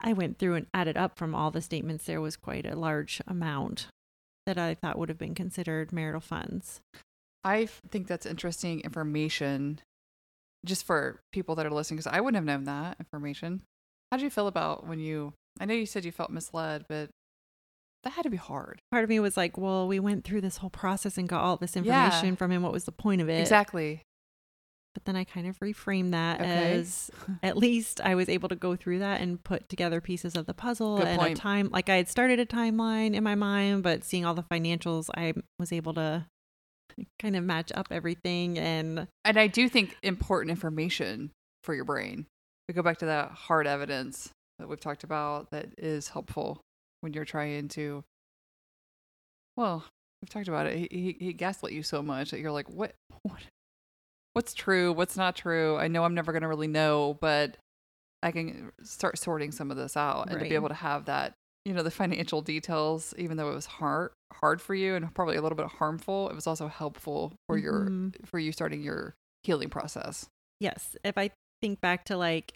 I went through and added up from all the statements. There was quite a large amount that I thought would have been considered marital funds. I think that's interesting information just for people that are listening because I wouldn't have known that information. How did you feel about when you? I know you said you felt misled, but that had to be hard. Part of me was like, well, we went through this whole process and got all this Yeah. information from him. What was the point of it? Exactly. But then I kind of reframed that Okay. as at least I was able to go through that and put together pieces of the puzzle Good and point. a time like I had started a timeline in my mind, but seeing all the financials, I was able to kind of match up everything and And I do think important information for your brain. We go back to that hard evidence that we've talked about that is helpful when you're trying to. Well, we've talked about it. He, he, he gaslit you so much that you're like, what, <laughs> what, what's true? What's not true? I know I'm never going to really know, but I can start sorting some of this out and to be able to have that, you know, the financial details, even though it was hard, hard for you and probably a little bit harmful, it was also helpful for your, Mhm. for you starting your healing process. yes, if I think back to like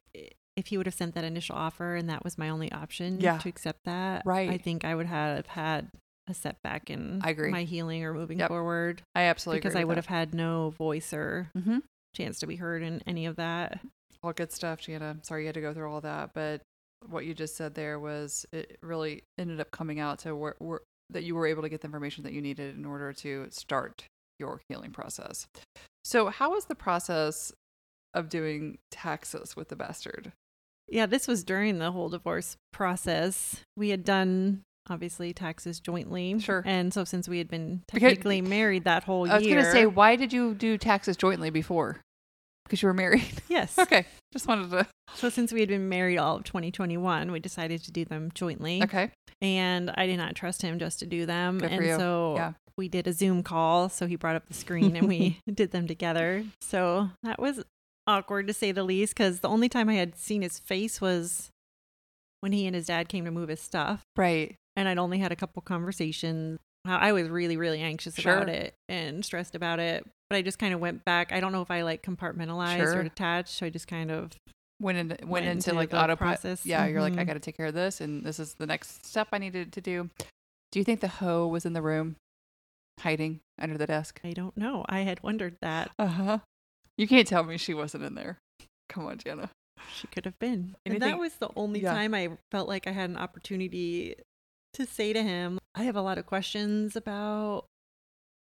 if he would have sent that initial offer and that was my only option Yeah. to accept that, right? I think I would have had a setback in I agree. my healing or moving Yep. forward I absolutely because I would that. have had no voice or Mhm. chance to be heard in any of that. all good stuff, Janna. Sorry you had to go through all that, but what you just said there was it really ended up coming out to where, where that you were able to get the information that you needed in order to start your healing process. So, how was the process of doing taxes with the bastard? Yeah, this was during the whole divorce process. We had done obviously taxes jointly. Sure. And so since we had been Because- technically married that whole year. I was going to say, why did you do taxes jointly before? Because you were married. <laughs> yes. okay, just wanted to. So since we had been married all of 2021, we decided to do them jointly. Okay, And I did not trust him just to do them. Good and so Yeah. we did a Zoom call. So he brought up the screen and we <laughs> did them together. So that was awkward to say the least because the only time I had seen his face was when he and his dad came to move his stuff. right. and I'd only had a couple conversations. How I was really, really anxious Sure. about it and stressed about it. But I just kind of went back. I don't know if I like compartmentalized Sure. or detached. So I just kind of Went into went, Went into, into like the autopilot. process. Yeah, you're like, I Mhm. got to take care of this, and this is the next step I needed to do. Do you think the hoe was in the room, hiding under the desk? I don't know. I had wondered that Uh huh. You can't tell me she wasn't in there. Come on, Janna. she could have been. And that was the only Yeah. time I felt like I had an opportunity to say to him, I have a lot of questions about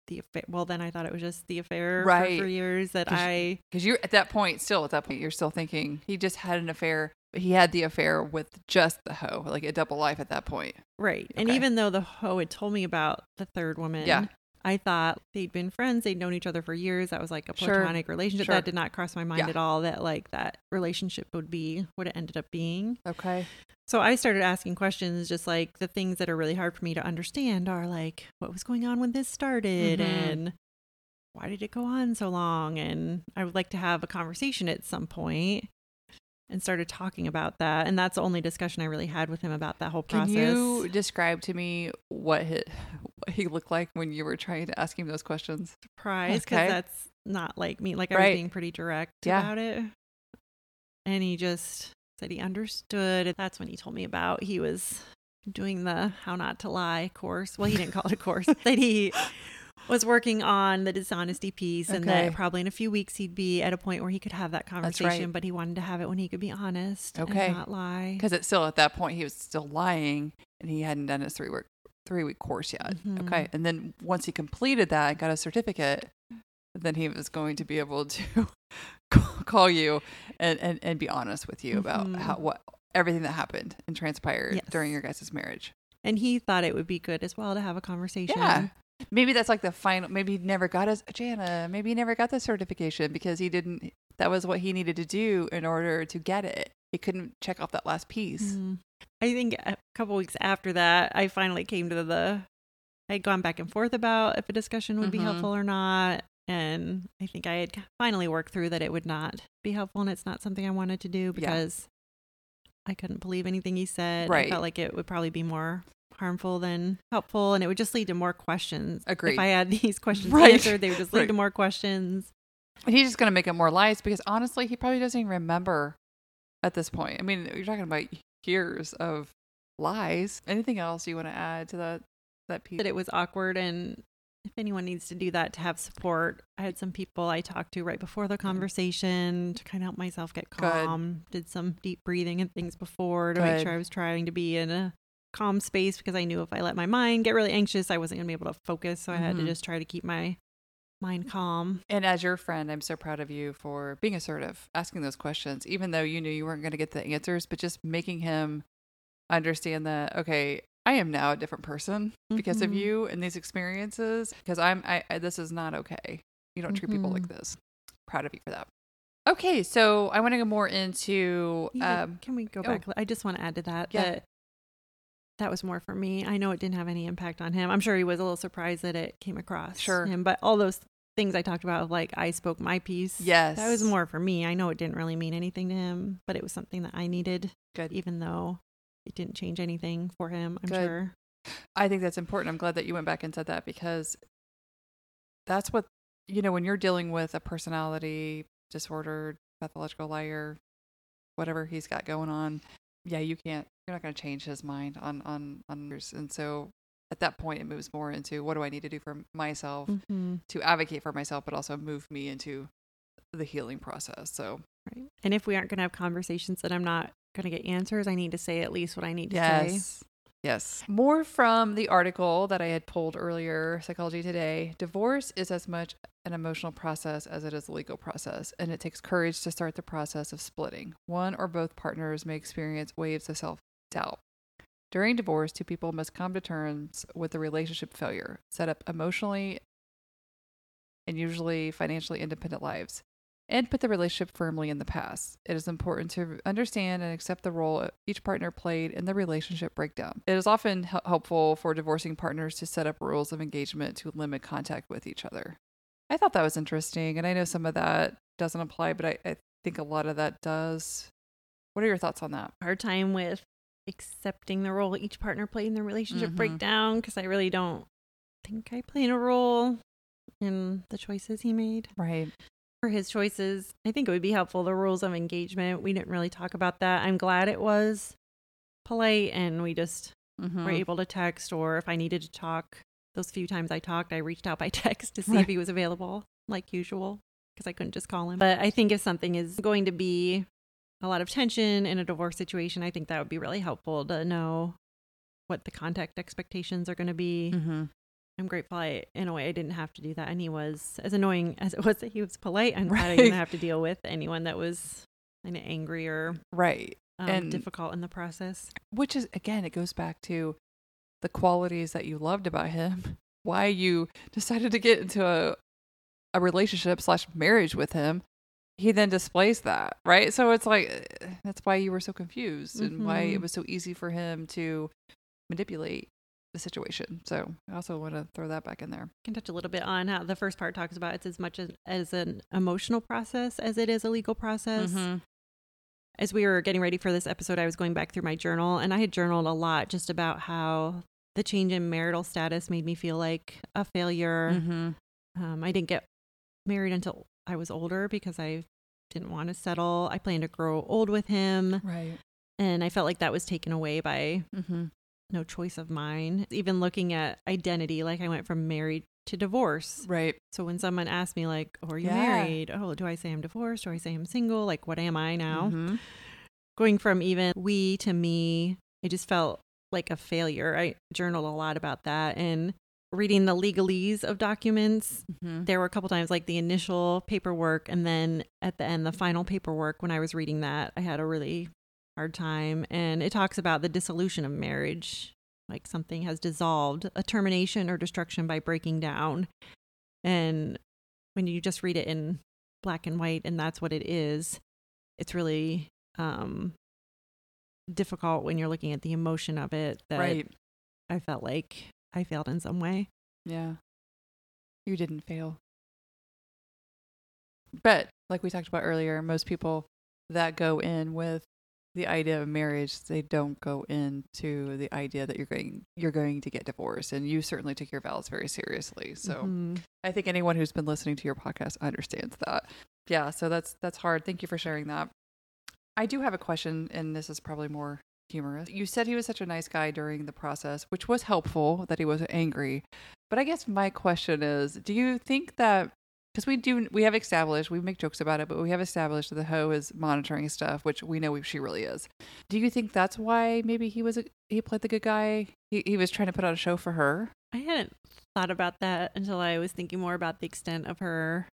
the affair. Well, then I thought it was just the affair Right. for three years that 'Cause I Because you're at that point, still at that point, you're still thinking he just had an affair, he had the affair with just the hoe, like a double life at that point. Right. And even though the hoe had told me about the third woman, Yeah. I thought they'd been friends, they'd known each other for years. That was like a Sure. platonic relationship. Sure. That did not cross my mind Yeah. at all that like that relationship would be what it ended up being. Okay. So I started asking questions just like the things that are really hard for me to understand are like what was going on when this started Mhm. and why did it go on so long and I would like to have a conversation at some point. And started talking about that. And that's the only discussion I really had with him about that whole process. Can you describe to me what he, <laughs> what he looked like when you were trying to ask him those questions? Surprise, because Okay. that's not like me. Like I Right. was being pretty direct Yeah. about it. And he just said he understood. That's when he told me about he was doing the how not to lie course. Well, he didn't call it a course. <laughs> that he was working on the dishonesty piece and Okay. that probably in a few weeks he'd be at a point where he could have that conversation, right. but he wanted to have it when he could be honest Okay. and not lie. Because it's still at that point he was still lying and he hadn't done his three week three week course yet. Mhm. Okay, and then once he completed that and got a certificate, then he was going to be able to <laughs> call you and, and, and be honest with you about Mhm. how what everything that happened and transpired Yes. during your guys' marriage. And he thought it would be good as well to have a conversation. Yeah. Maybe that's like the final. Maybe he never got his Janna. Maybe he never got the certification because he didn't. That was what he needed to do in order to get it. He couldn't check off that last piece. Mhm. I think a couple weeks after that, I finally came to the. I'd gone back and forth about if a discussion would be Mhm. helpful or not. And I think I had finally worked through that it would not be helpful and it's not something I wanted to do because I couldn't believe anything he said. I Right. felt like it would probably be more harmful than helpful and it would just lead to more questions. Agreed. If I had <laughs> these questions Right. answered, they would just lead Right. to more questions. And he's just going to make up more lies because honestly, he probably doesn't even remember at this point. I mean, you're talking about years of lies. Anything else you want to add to that that piece? that it was awkward and if anyone needs to do that to have support i had some people i talked to right before the mm-hmm. conversation to kind of help myself get Good. calm did some deep breathing and things before to make sure i was trying to be in a calm space because i knew if i let my mind get really anxious i wasn't going to be able to focus so i had to Mhm. just try to keep my mind calm And as your friend, I'm so proud of you for being assertive, asking those questions, even though you knew you weren't going to get the answers, but just making him understand that, okay, I am now a different person because of Mhm. you and these experiences. Because I'm, I, I this is not okay. You don't treat people like Mhm. this. Proud of you for that. Okay, so I want to go more into, um, can we go oh. back i just want to add to that Yeah. that that was more for me i know it didn't have any impact on him i'm sure he was a little surprised that it came across Sure. him but all those things i talked about of like i spoke my piece yes, that was more for me i know it didn't really mean anything to him but it was something that i needed good. even though it didn't change anything for him i'm Good. sure I think that's important. I'm glad that you went back and said that because that's what you know when you're dealing with a personality disorder, pathological liar, whatever he's got going on. Yeah, you can't. You're not going to change his mind on on on. And so at that point, it moves more into what do I need to do for myself Mhm. to advocate for myself, but also move me into the healing process. So right and if we aren't going to have conversations that i'm not going to get answers i need to say at least what i need to say Yes. More from the article that I had pulled earlier, Psychology Today. Divorce is as much an emotional process as it is a legal process, and it takes courage to start the process of splitting. One or both partners may experience waves of self doubt. During divorce, two people must come to terms with the relationship failure, set up emotionally and usually financially independent lives, and put the relationship firmly in the past. It is important to understand and accept the role each partner played in the relationship breakdown. It is often hel- helpful for divorcing partners to set up rules of engagement to limit contact with each other. I thought that was interesting, and I know some of that doesn't apply, but I, I think a lot of that does. What are your thoughts on that? hard time with accepting the role each partner played in the relationship Mhm. breakdown because I really don't think I played a role in the choices he made. Right. For his choices, I think it would be helpful the rules of engagement. We didn't really talk about that. I'm glad it was polite and we just Mm-hmm. were able to text or if I needed to talk. Those few times I talked, I reached out by <laughs> text to see Right. if he was available, like usual, because I couldn't just call him. But I think if something is going to be a lot of tension in a divorce situation, I think that would be really helpful to know what the contact expectations are going to be. Mm-hmm. I'm grateful I, in a way, I didn't have to do that. And he was, as annoying <laughs> as it was that he was polite, I'm glad I didn't have to deal with anyone that was kind of angry or Right. um, And- difficult in the process. which is again it goes back to the qualities that you loved about him <laughs> why you decided to get into a a relationship slash marriage with him he then displays that right so it's like eh, that's why you were so confused and why it Mhm. was so easy for him to manipulate the situation so i also want to throw that back in there can touch a little bit on how the first part talks about it's as much as, as an emotional process as it is a legal process. Mhm. as we were getting ready for this episode, I was going back through my journal and I had journaled a lot just about how the change in marital status made me feel like a failure. Mm-hmm. Um, I didn't get married until I was older because I didn't want to settle. I planned to grow old with him. Right. And I felt like that was taken away by Mm-hmm. No choice of mine. Even looking at identity, like I went from married to divorce. Right. So when someone asks me, like, oh, are you Yeah. married? Oh, do I say I'm divorced? Do I say I'm single? Like, what am I now? Mhm. Going from even we to me, I just felt like a failure. I journaled a lot about that and reading the legalese of documents. Mhm. There were a couple times, like the initial paperwork, and then at the end, the final paperwork. When I was reading that, I had a really hard time. And it talks about the dissolution of marriage, like something has dissolved, a termination or destruction by breaking down. And when you just read it in black and white, and that's what it is, it's really um, difficult when you're looking at the emotion of it. That Right. I felt like I failed in some way. Yeah. You didn't fail. But like we talked about earlier, most people that go in with the idea of marriage, they don't go into the idea that you're going you're going to get divorced. And you certainly took your vows very seriously. So Mhm. I think anyone who's been listening to your podcast understands that. Yeah, so that's that's hard. Thank you for sharing that. I do have a question, and this is probably more humorous. You said he was such a nice guy during the process, which was helpful that he wasn't angry. But I guess my question is, do you think that because we do we have established we make jokes about it, but we have established that the hoe is monitoring stuff, which we know she really is. Do you think that's why maybe he was a, he played the good guy? He he was trying to put on a show for her. I hadn't thought about that until I was thinking more about the extent of her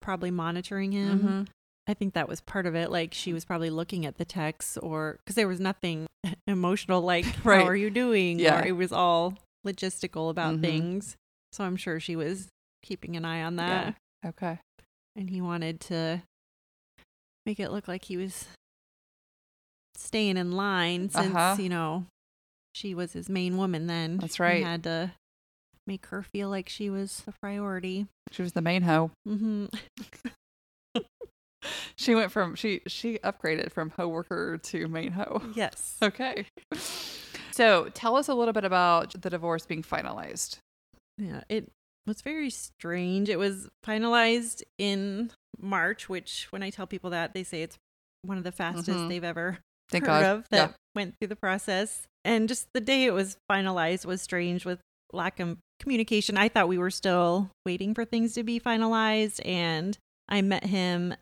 probably monitoring him. Mhm. I think that was part of it. Like she was probably looking at the texts, or because there was nothing <laughs> emotional, like <laughs> Right. "How are you doing?" Yeah. Or it was all logistical about Mhm. things. So I'm sure she was keeping an eye on that, Yeah. Okay. and he wanted to make it look like he was staying in line since Uh-huh. you know she was his main woman. Then That's right. He had to make her feel like she was the priority. She was the main hoe. Mm-hmm. <laughs> She went from she she upgraded from hoe worker to main hoe. Yes. <laughs> Okay. So tell us a little bit about the divorce being finalized. Yeah, it was very strange. It was finalized in March, which when I tell people that, they say it's one of the fastest Mhm. they've ever Thank heard God. of that Yeah. went through the process. And just the day it was finalized was strange with lack of communication. I thought we were still waiting for things to be finalized, and I met him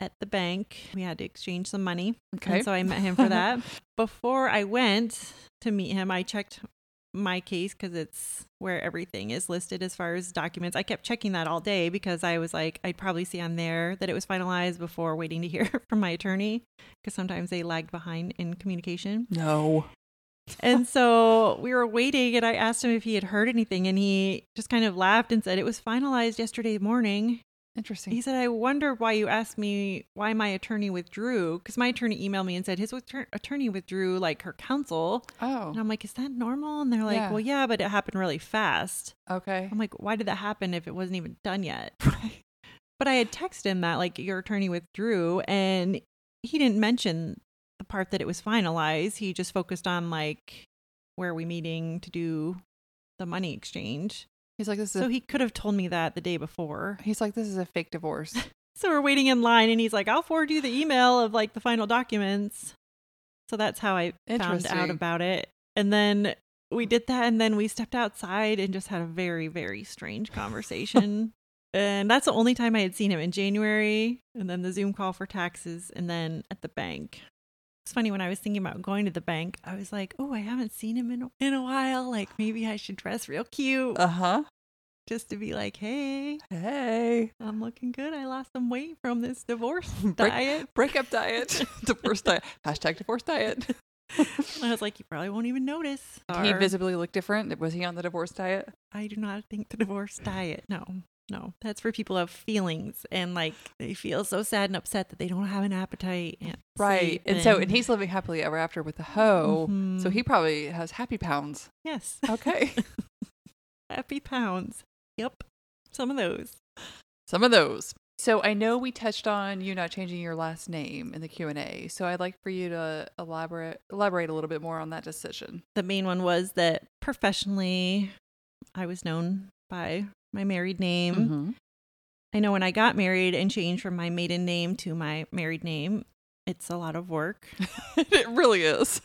at the bank. We had to exchange some money. Okay. And so I met him for <laughs> that. Before I went to meet him, I checked my case because it's where everything is listed as far as documents. I kept checking that all day because I was like, I'd probably see on there that it was finalized before waiting to hear <laughs> from my attorney because sometimes they lagged behind in communication. no. And so we were waiting, and I asked him if he had heard anything, and he just kind of laughed and said, It was finalized yesterday morning. Interesting. He said, I wonder why you asked me why my attorney withdrew. Because my attorney emailed me and said his attor- attorney withdrew like her counsel. oh. And I'm like, is that normal? And they're like, Yeah. well, yeah, but it happened really fast. Okay. I'm like, why did that happen if it wasn't even done yet? <laughs> <laughs> But I had texted him that like your attorney withdrew and he didn't mention the part that it was finalized. He just focused on like where are we meeting to do the money exchange. He's like this is So a, he could have told me that the day before. he's like this is a fake divorce. <laughs> So we're waiting in line, and he's like, "I'll forward you the email of like the final documents." So that's how I found out about it. And then we did that, and then we stepped outside and just had a very, very strange conversation. <laughs> and that's the only time I had seen him in January, and then the Zoom call for taxes, and then at the bank. It's funny when I was thinking about going to the bank, I was like, "Oh, I haven't seen him in a, in a while. Like maybe I should dress real cute Uh huh. just to be like, hey, Hey. I'm looking good. I lost some weight from this divorce <laughs> Break- diet." Breakup diet. <laughs> <laughs> divorce diet. Hashtag divorce diet. I was like, you probably won't even notice. Did he visibly look different? Was he on the divorce diet? I do not think the divorce diet. No, no, that's for people who have feelings and like they feel so sad and upset that they don't have an appetite. And Right. sleep And so, and he's living happily ever after with the hoe. So Mhm. he probably has happy pounds. yes, Okay. <laughs> happy pounds. Yep, some of those. Some of those. So I know we touched on you not changing your last name in the Q and A. So I'd like for you to elaborate elaborate a little bit more on that decision. The main one was that professionally, I was known by my married name. Mm-hmm. I know when I got married and changed from my maiden name to my married name, it's a lot of work. <laughs> it really is.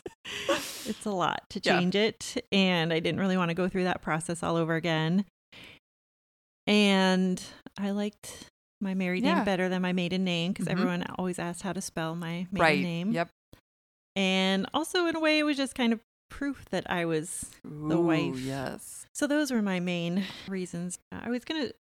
It's a lot to Yeah. change it. And I didn't really want to go through that process all over again. And I liked my married Yeah. name better than my maiden name because Mhm. everyone always asked how to spell my maiden right. name. Yep. And also, in a way, it was just kind of proof that I was. The wife. Yes. So, those were my main reasons. I was going to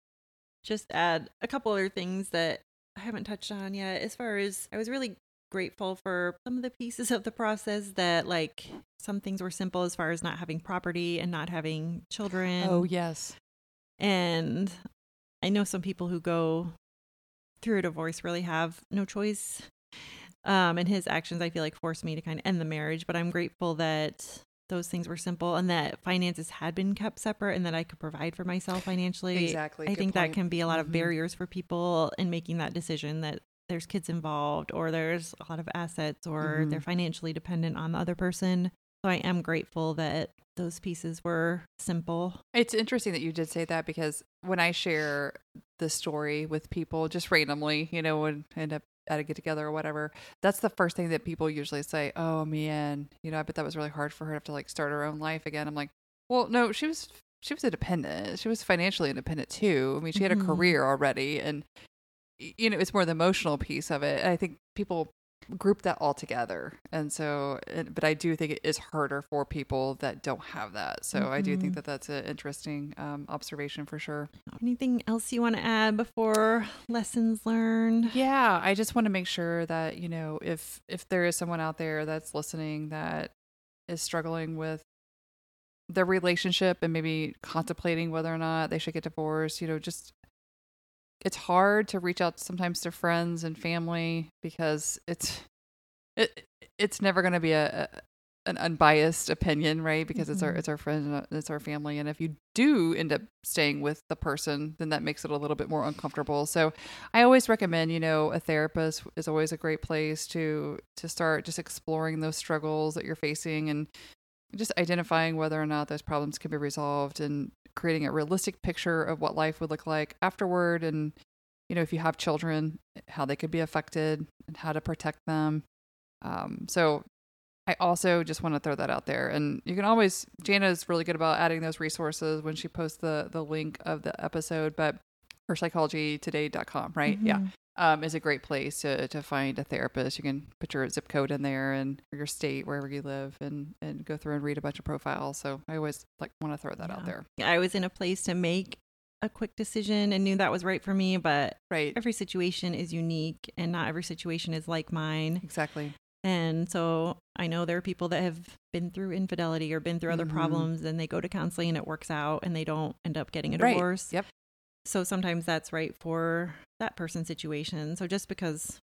just add a couple other things that I haven't touched on yet. As far as I was really grateful for some of the pieces of the process that, like, some things were simple as far as not having property and not having children. Oh yes. And I know some people who go through a divorce really have no choice. Um, and his actions, I feel like, forced me to kind of end the marriage. But I'm grateful that those things were simple and that finances had been kept separate and that I could provide for myself financially. Exactly. I Good think point. that can be a lot of Mhm. barriers for people in making that decision that there's kids involved or there's a lot of assets or Mhm. they're financially dependent on the other person. So I am grateful that those pieces were simple. It's interesting that you did say that because when I share the story with people just randomly, you know, I end up at a get together or whatever, that's the first thing that people usually say, Oh man, you know, I bet that was really hard for her to have to like start her own life again. I'm like, Well, no, she was she was independent. She was financially independent too. I mean, she had a Mhm. career already and you know, it's more the emotional piece of it. I think people group that all together. And so, it- but I do think it is harder for people that don't have that. So I do think Mhm. that that's an interesting um, observation for sure. Anything else you want to add before lessons learned? Yeah, I just want to make sure that you know if if there is someone out there that's listening that is struggling with their relationship and maybe contemplating whether or not they should get divorced, you know, just it's hard to reach out sometimes to friends and family because it's it it's never going to be a, a an unbiased opinion, right? Because it's our Mhm. it's our friend, and it's our family, and if you do end up staying with the person, then that makes it a little bit more uncomfortable. So, I always recommend, you know, a therapist is always a great place to to start just exploring those struggles that you're facing and just identifying whether or not those problems can be resolved and creating a realistic picture of what life would look like afterward and you know if you have children how they could be affected and how to protect them. Um, so i also just want to throw that out there. And you can always janna is really good about adding those resources when she posts the the link of the episode but her psychologytoday.com right yeah Mhm. um, is a great place to, to find a therapist. You can put your zip code in there and your state, wherever you live, and, and go through and read a bunch of profiles. So I always like want to throw that out there. I was in a place to make a quick decision and knew that was right for me, but Right. every situation is unique and not every situation is like mine. Exactly. And so I know there are people that have been through infidelity or been through other Mhm. problems and they go to counseling and it works out and they don't end up getting a Right. divorce. Yep. So sometimes that's right for that person's situation. So just because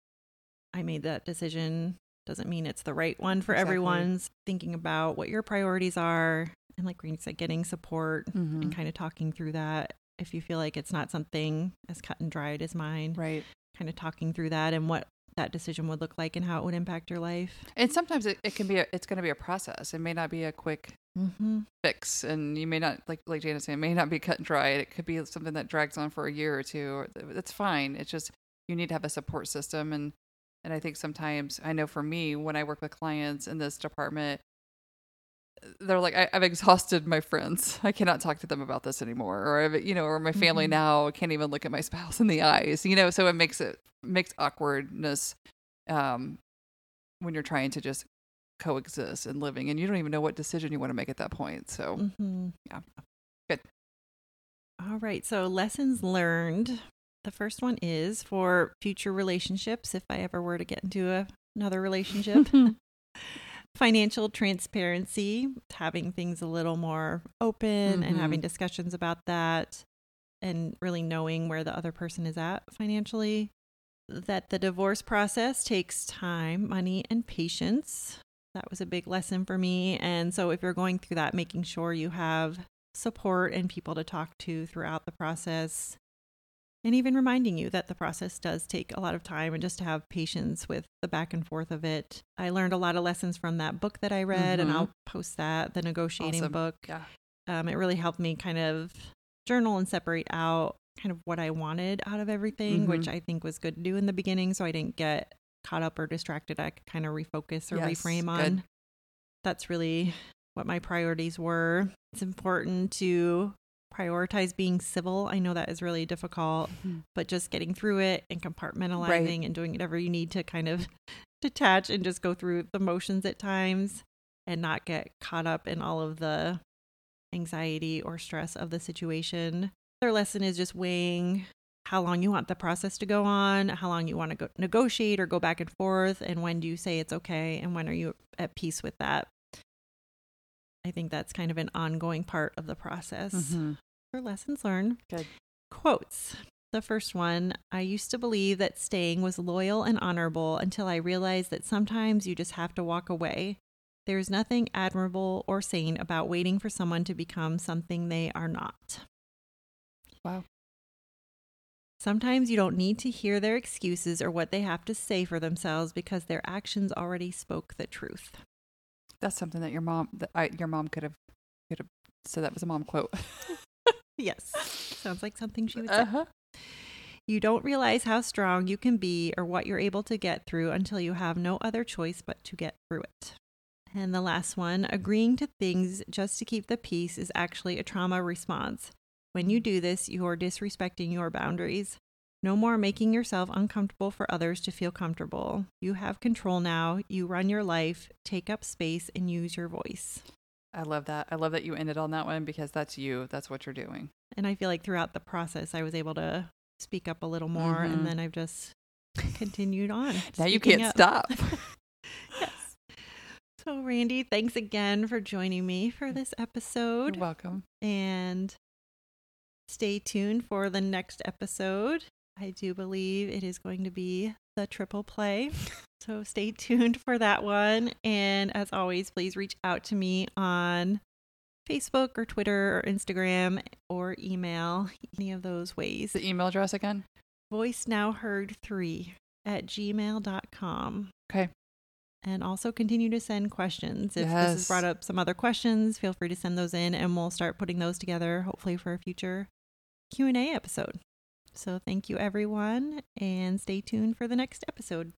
I made that decision doesn't mean it's the right one for Exactly. everyone's thinking about what your priorities are and like Green said, getting support Mhm. and kind of talking through that. If you feel like it's not something as cut and dried as mine, Right. kind of talking through that and what that decision would look like and how it would impact your life. And sometimes it, it can be a, it's going to be a process. It may not be a quick Mm-hmm. fix, and you may not like like Janna said, it may not be cut and dry. It could be something that drags on for a year or two. That's fine. It's just you need to have a support system, and and I think sometimes I know for me when I work with clients in this department, they're like, I, I've exhausted my friends. I cannot talk to them about this anymore, or I've, you know, or my family Mhm. now can't even look at my spouse in the eyes. You know, so it makes it makes awkwardness um, when you're trying to just coexist and living, and you don't even know what decision you want to make at that point. So. Mm-hmm. Yeah. Good. All right. So, lessons learned. The first one is for future relationships, if I ever were to get into a, another relationship, <laughs> financial transparency, having things a little more open and mm-hmm. having discussions about that, and really knowing where the other person is at financially. That the divorce process takes time, money, and patience. That was a big lesson for me. And so, if you're going through that, making sure you have support and people to talk to throughout the process. And even reminding you that the process does take a lot of time and just to have patience with the back and forth of it. I learned a lot of lessons from that book that I read, and Mhm. I'll post that, the negotiating Awesome. book. Yeah. Um, it really helped me kind of journal and separate out kind of what I wanted out of everything, which Mhm. I think was good to do in the beginning so I didn't get caught up or distracted. I could kind of refocus or Yes, reframe good. on. That's really what my priorities were. It's important to prioritize being civil. I know that is really difficult, mm-hmm. but just getting through it and compartmentalizing and doing whatever you need to kind of <laughs> detach and just go through the motions at times and not get caught up in all of the anxiety or stress of the situation. Their lesson is just weighing how long you want the process to go on, how long you want to go negotiate or go back and forth, and when do you say it's okay, and when are you at peace with that. I think that's kind of an ongoing part of the process Mhm. for lessons learned. Good. Quotes. The first one I used to believe that staying was loyal and honorable until I realized that sometimes you just have to walk away. There is nothing admirable or sane about waiting for someone to become something they are not. Wow. Sometimes you don't need to hear their excuses or what they have to say for themselves because their actions already spoke the truth. That's something that your mom that I, your mom could have could have said that was a mom quote. <laughs> Yes. Sounds like something she would say. Uh-huh. You don't realize how strong you can be or what you're able to get through until you have no other choice but to get through it. And the last one agreeing to things just to keep the peace is actually a trauma response. When you do this, you are disrespecting your boundaries. No more making yourself uncomfortable for others to feel comfortable. You have control now. You run your life, take up space, and use your voice. I love that. I love that you ended on that one because that's you. That's what you're doing. And I feel like throughout the process, I was able to speak up a little more, Mhm. and then I've just continued on. <laughs> Now you can't up. stop. <laughs> yes. So, Randy, thanks again for joining me for this You're episode. welcome. And stay tuned for the next episode. I do believe it is going to be the triple play. So, stay tuned for that one. And as always, please reach out to me on Facebook or Twitter or Instagram or email, any of those ways. The email address again? Voice now heard three at gmail.com. Okay. And also continue to send questions. If this has Yes. brought up some other questions, feel free to send those in and we'll start putting those together hopefully for a future Q&A episode. So thank you everyone and stay tuned for the next episode.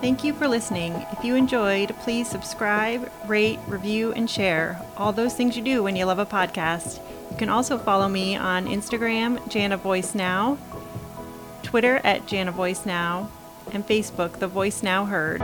Thank you for listening. If you enjoyed, please subscribe, rate, review, and share. All those things you do when you love a podcast. You can also follow me on Instagram, Janna Voice Now, Twitter at Janna Voice Now, and Facebook, The Voice Now Heard.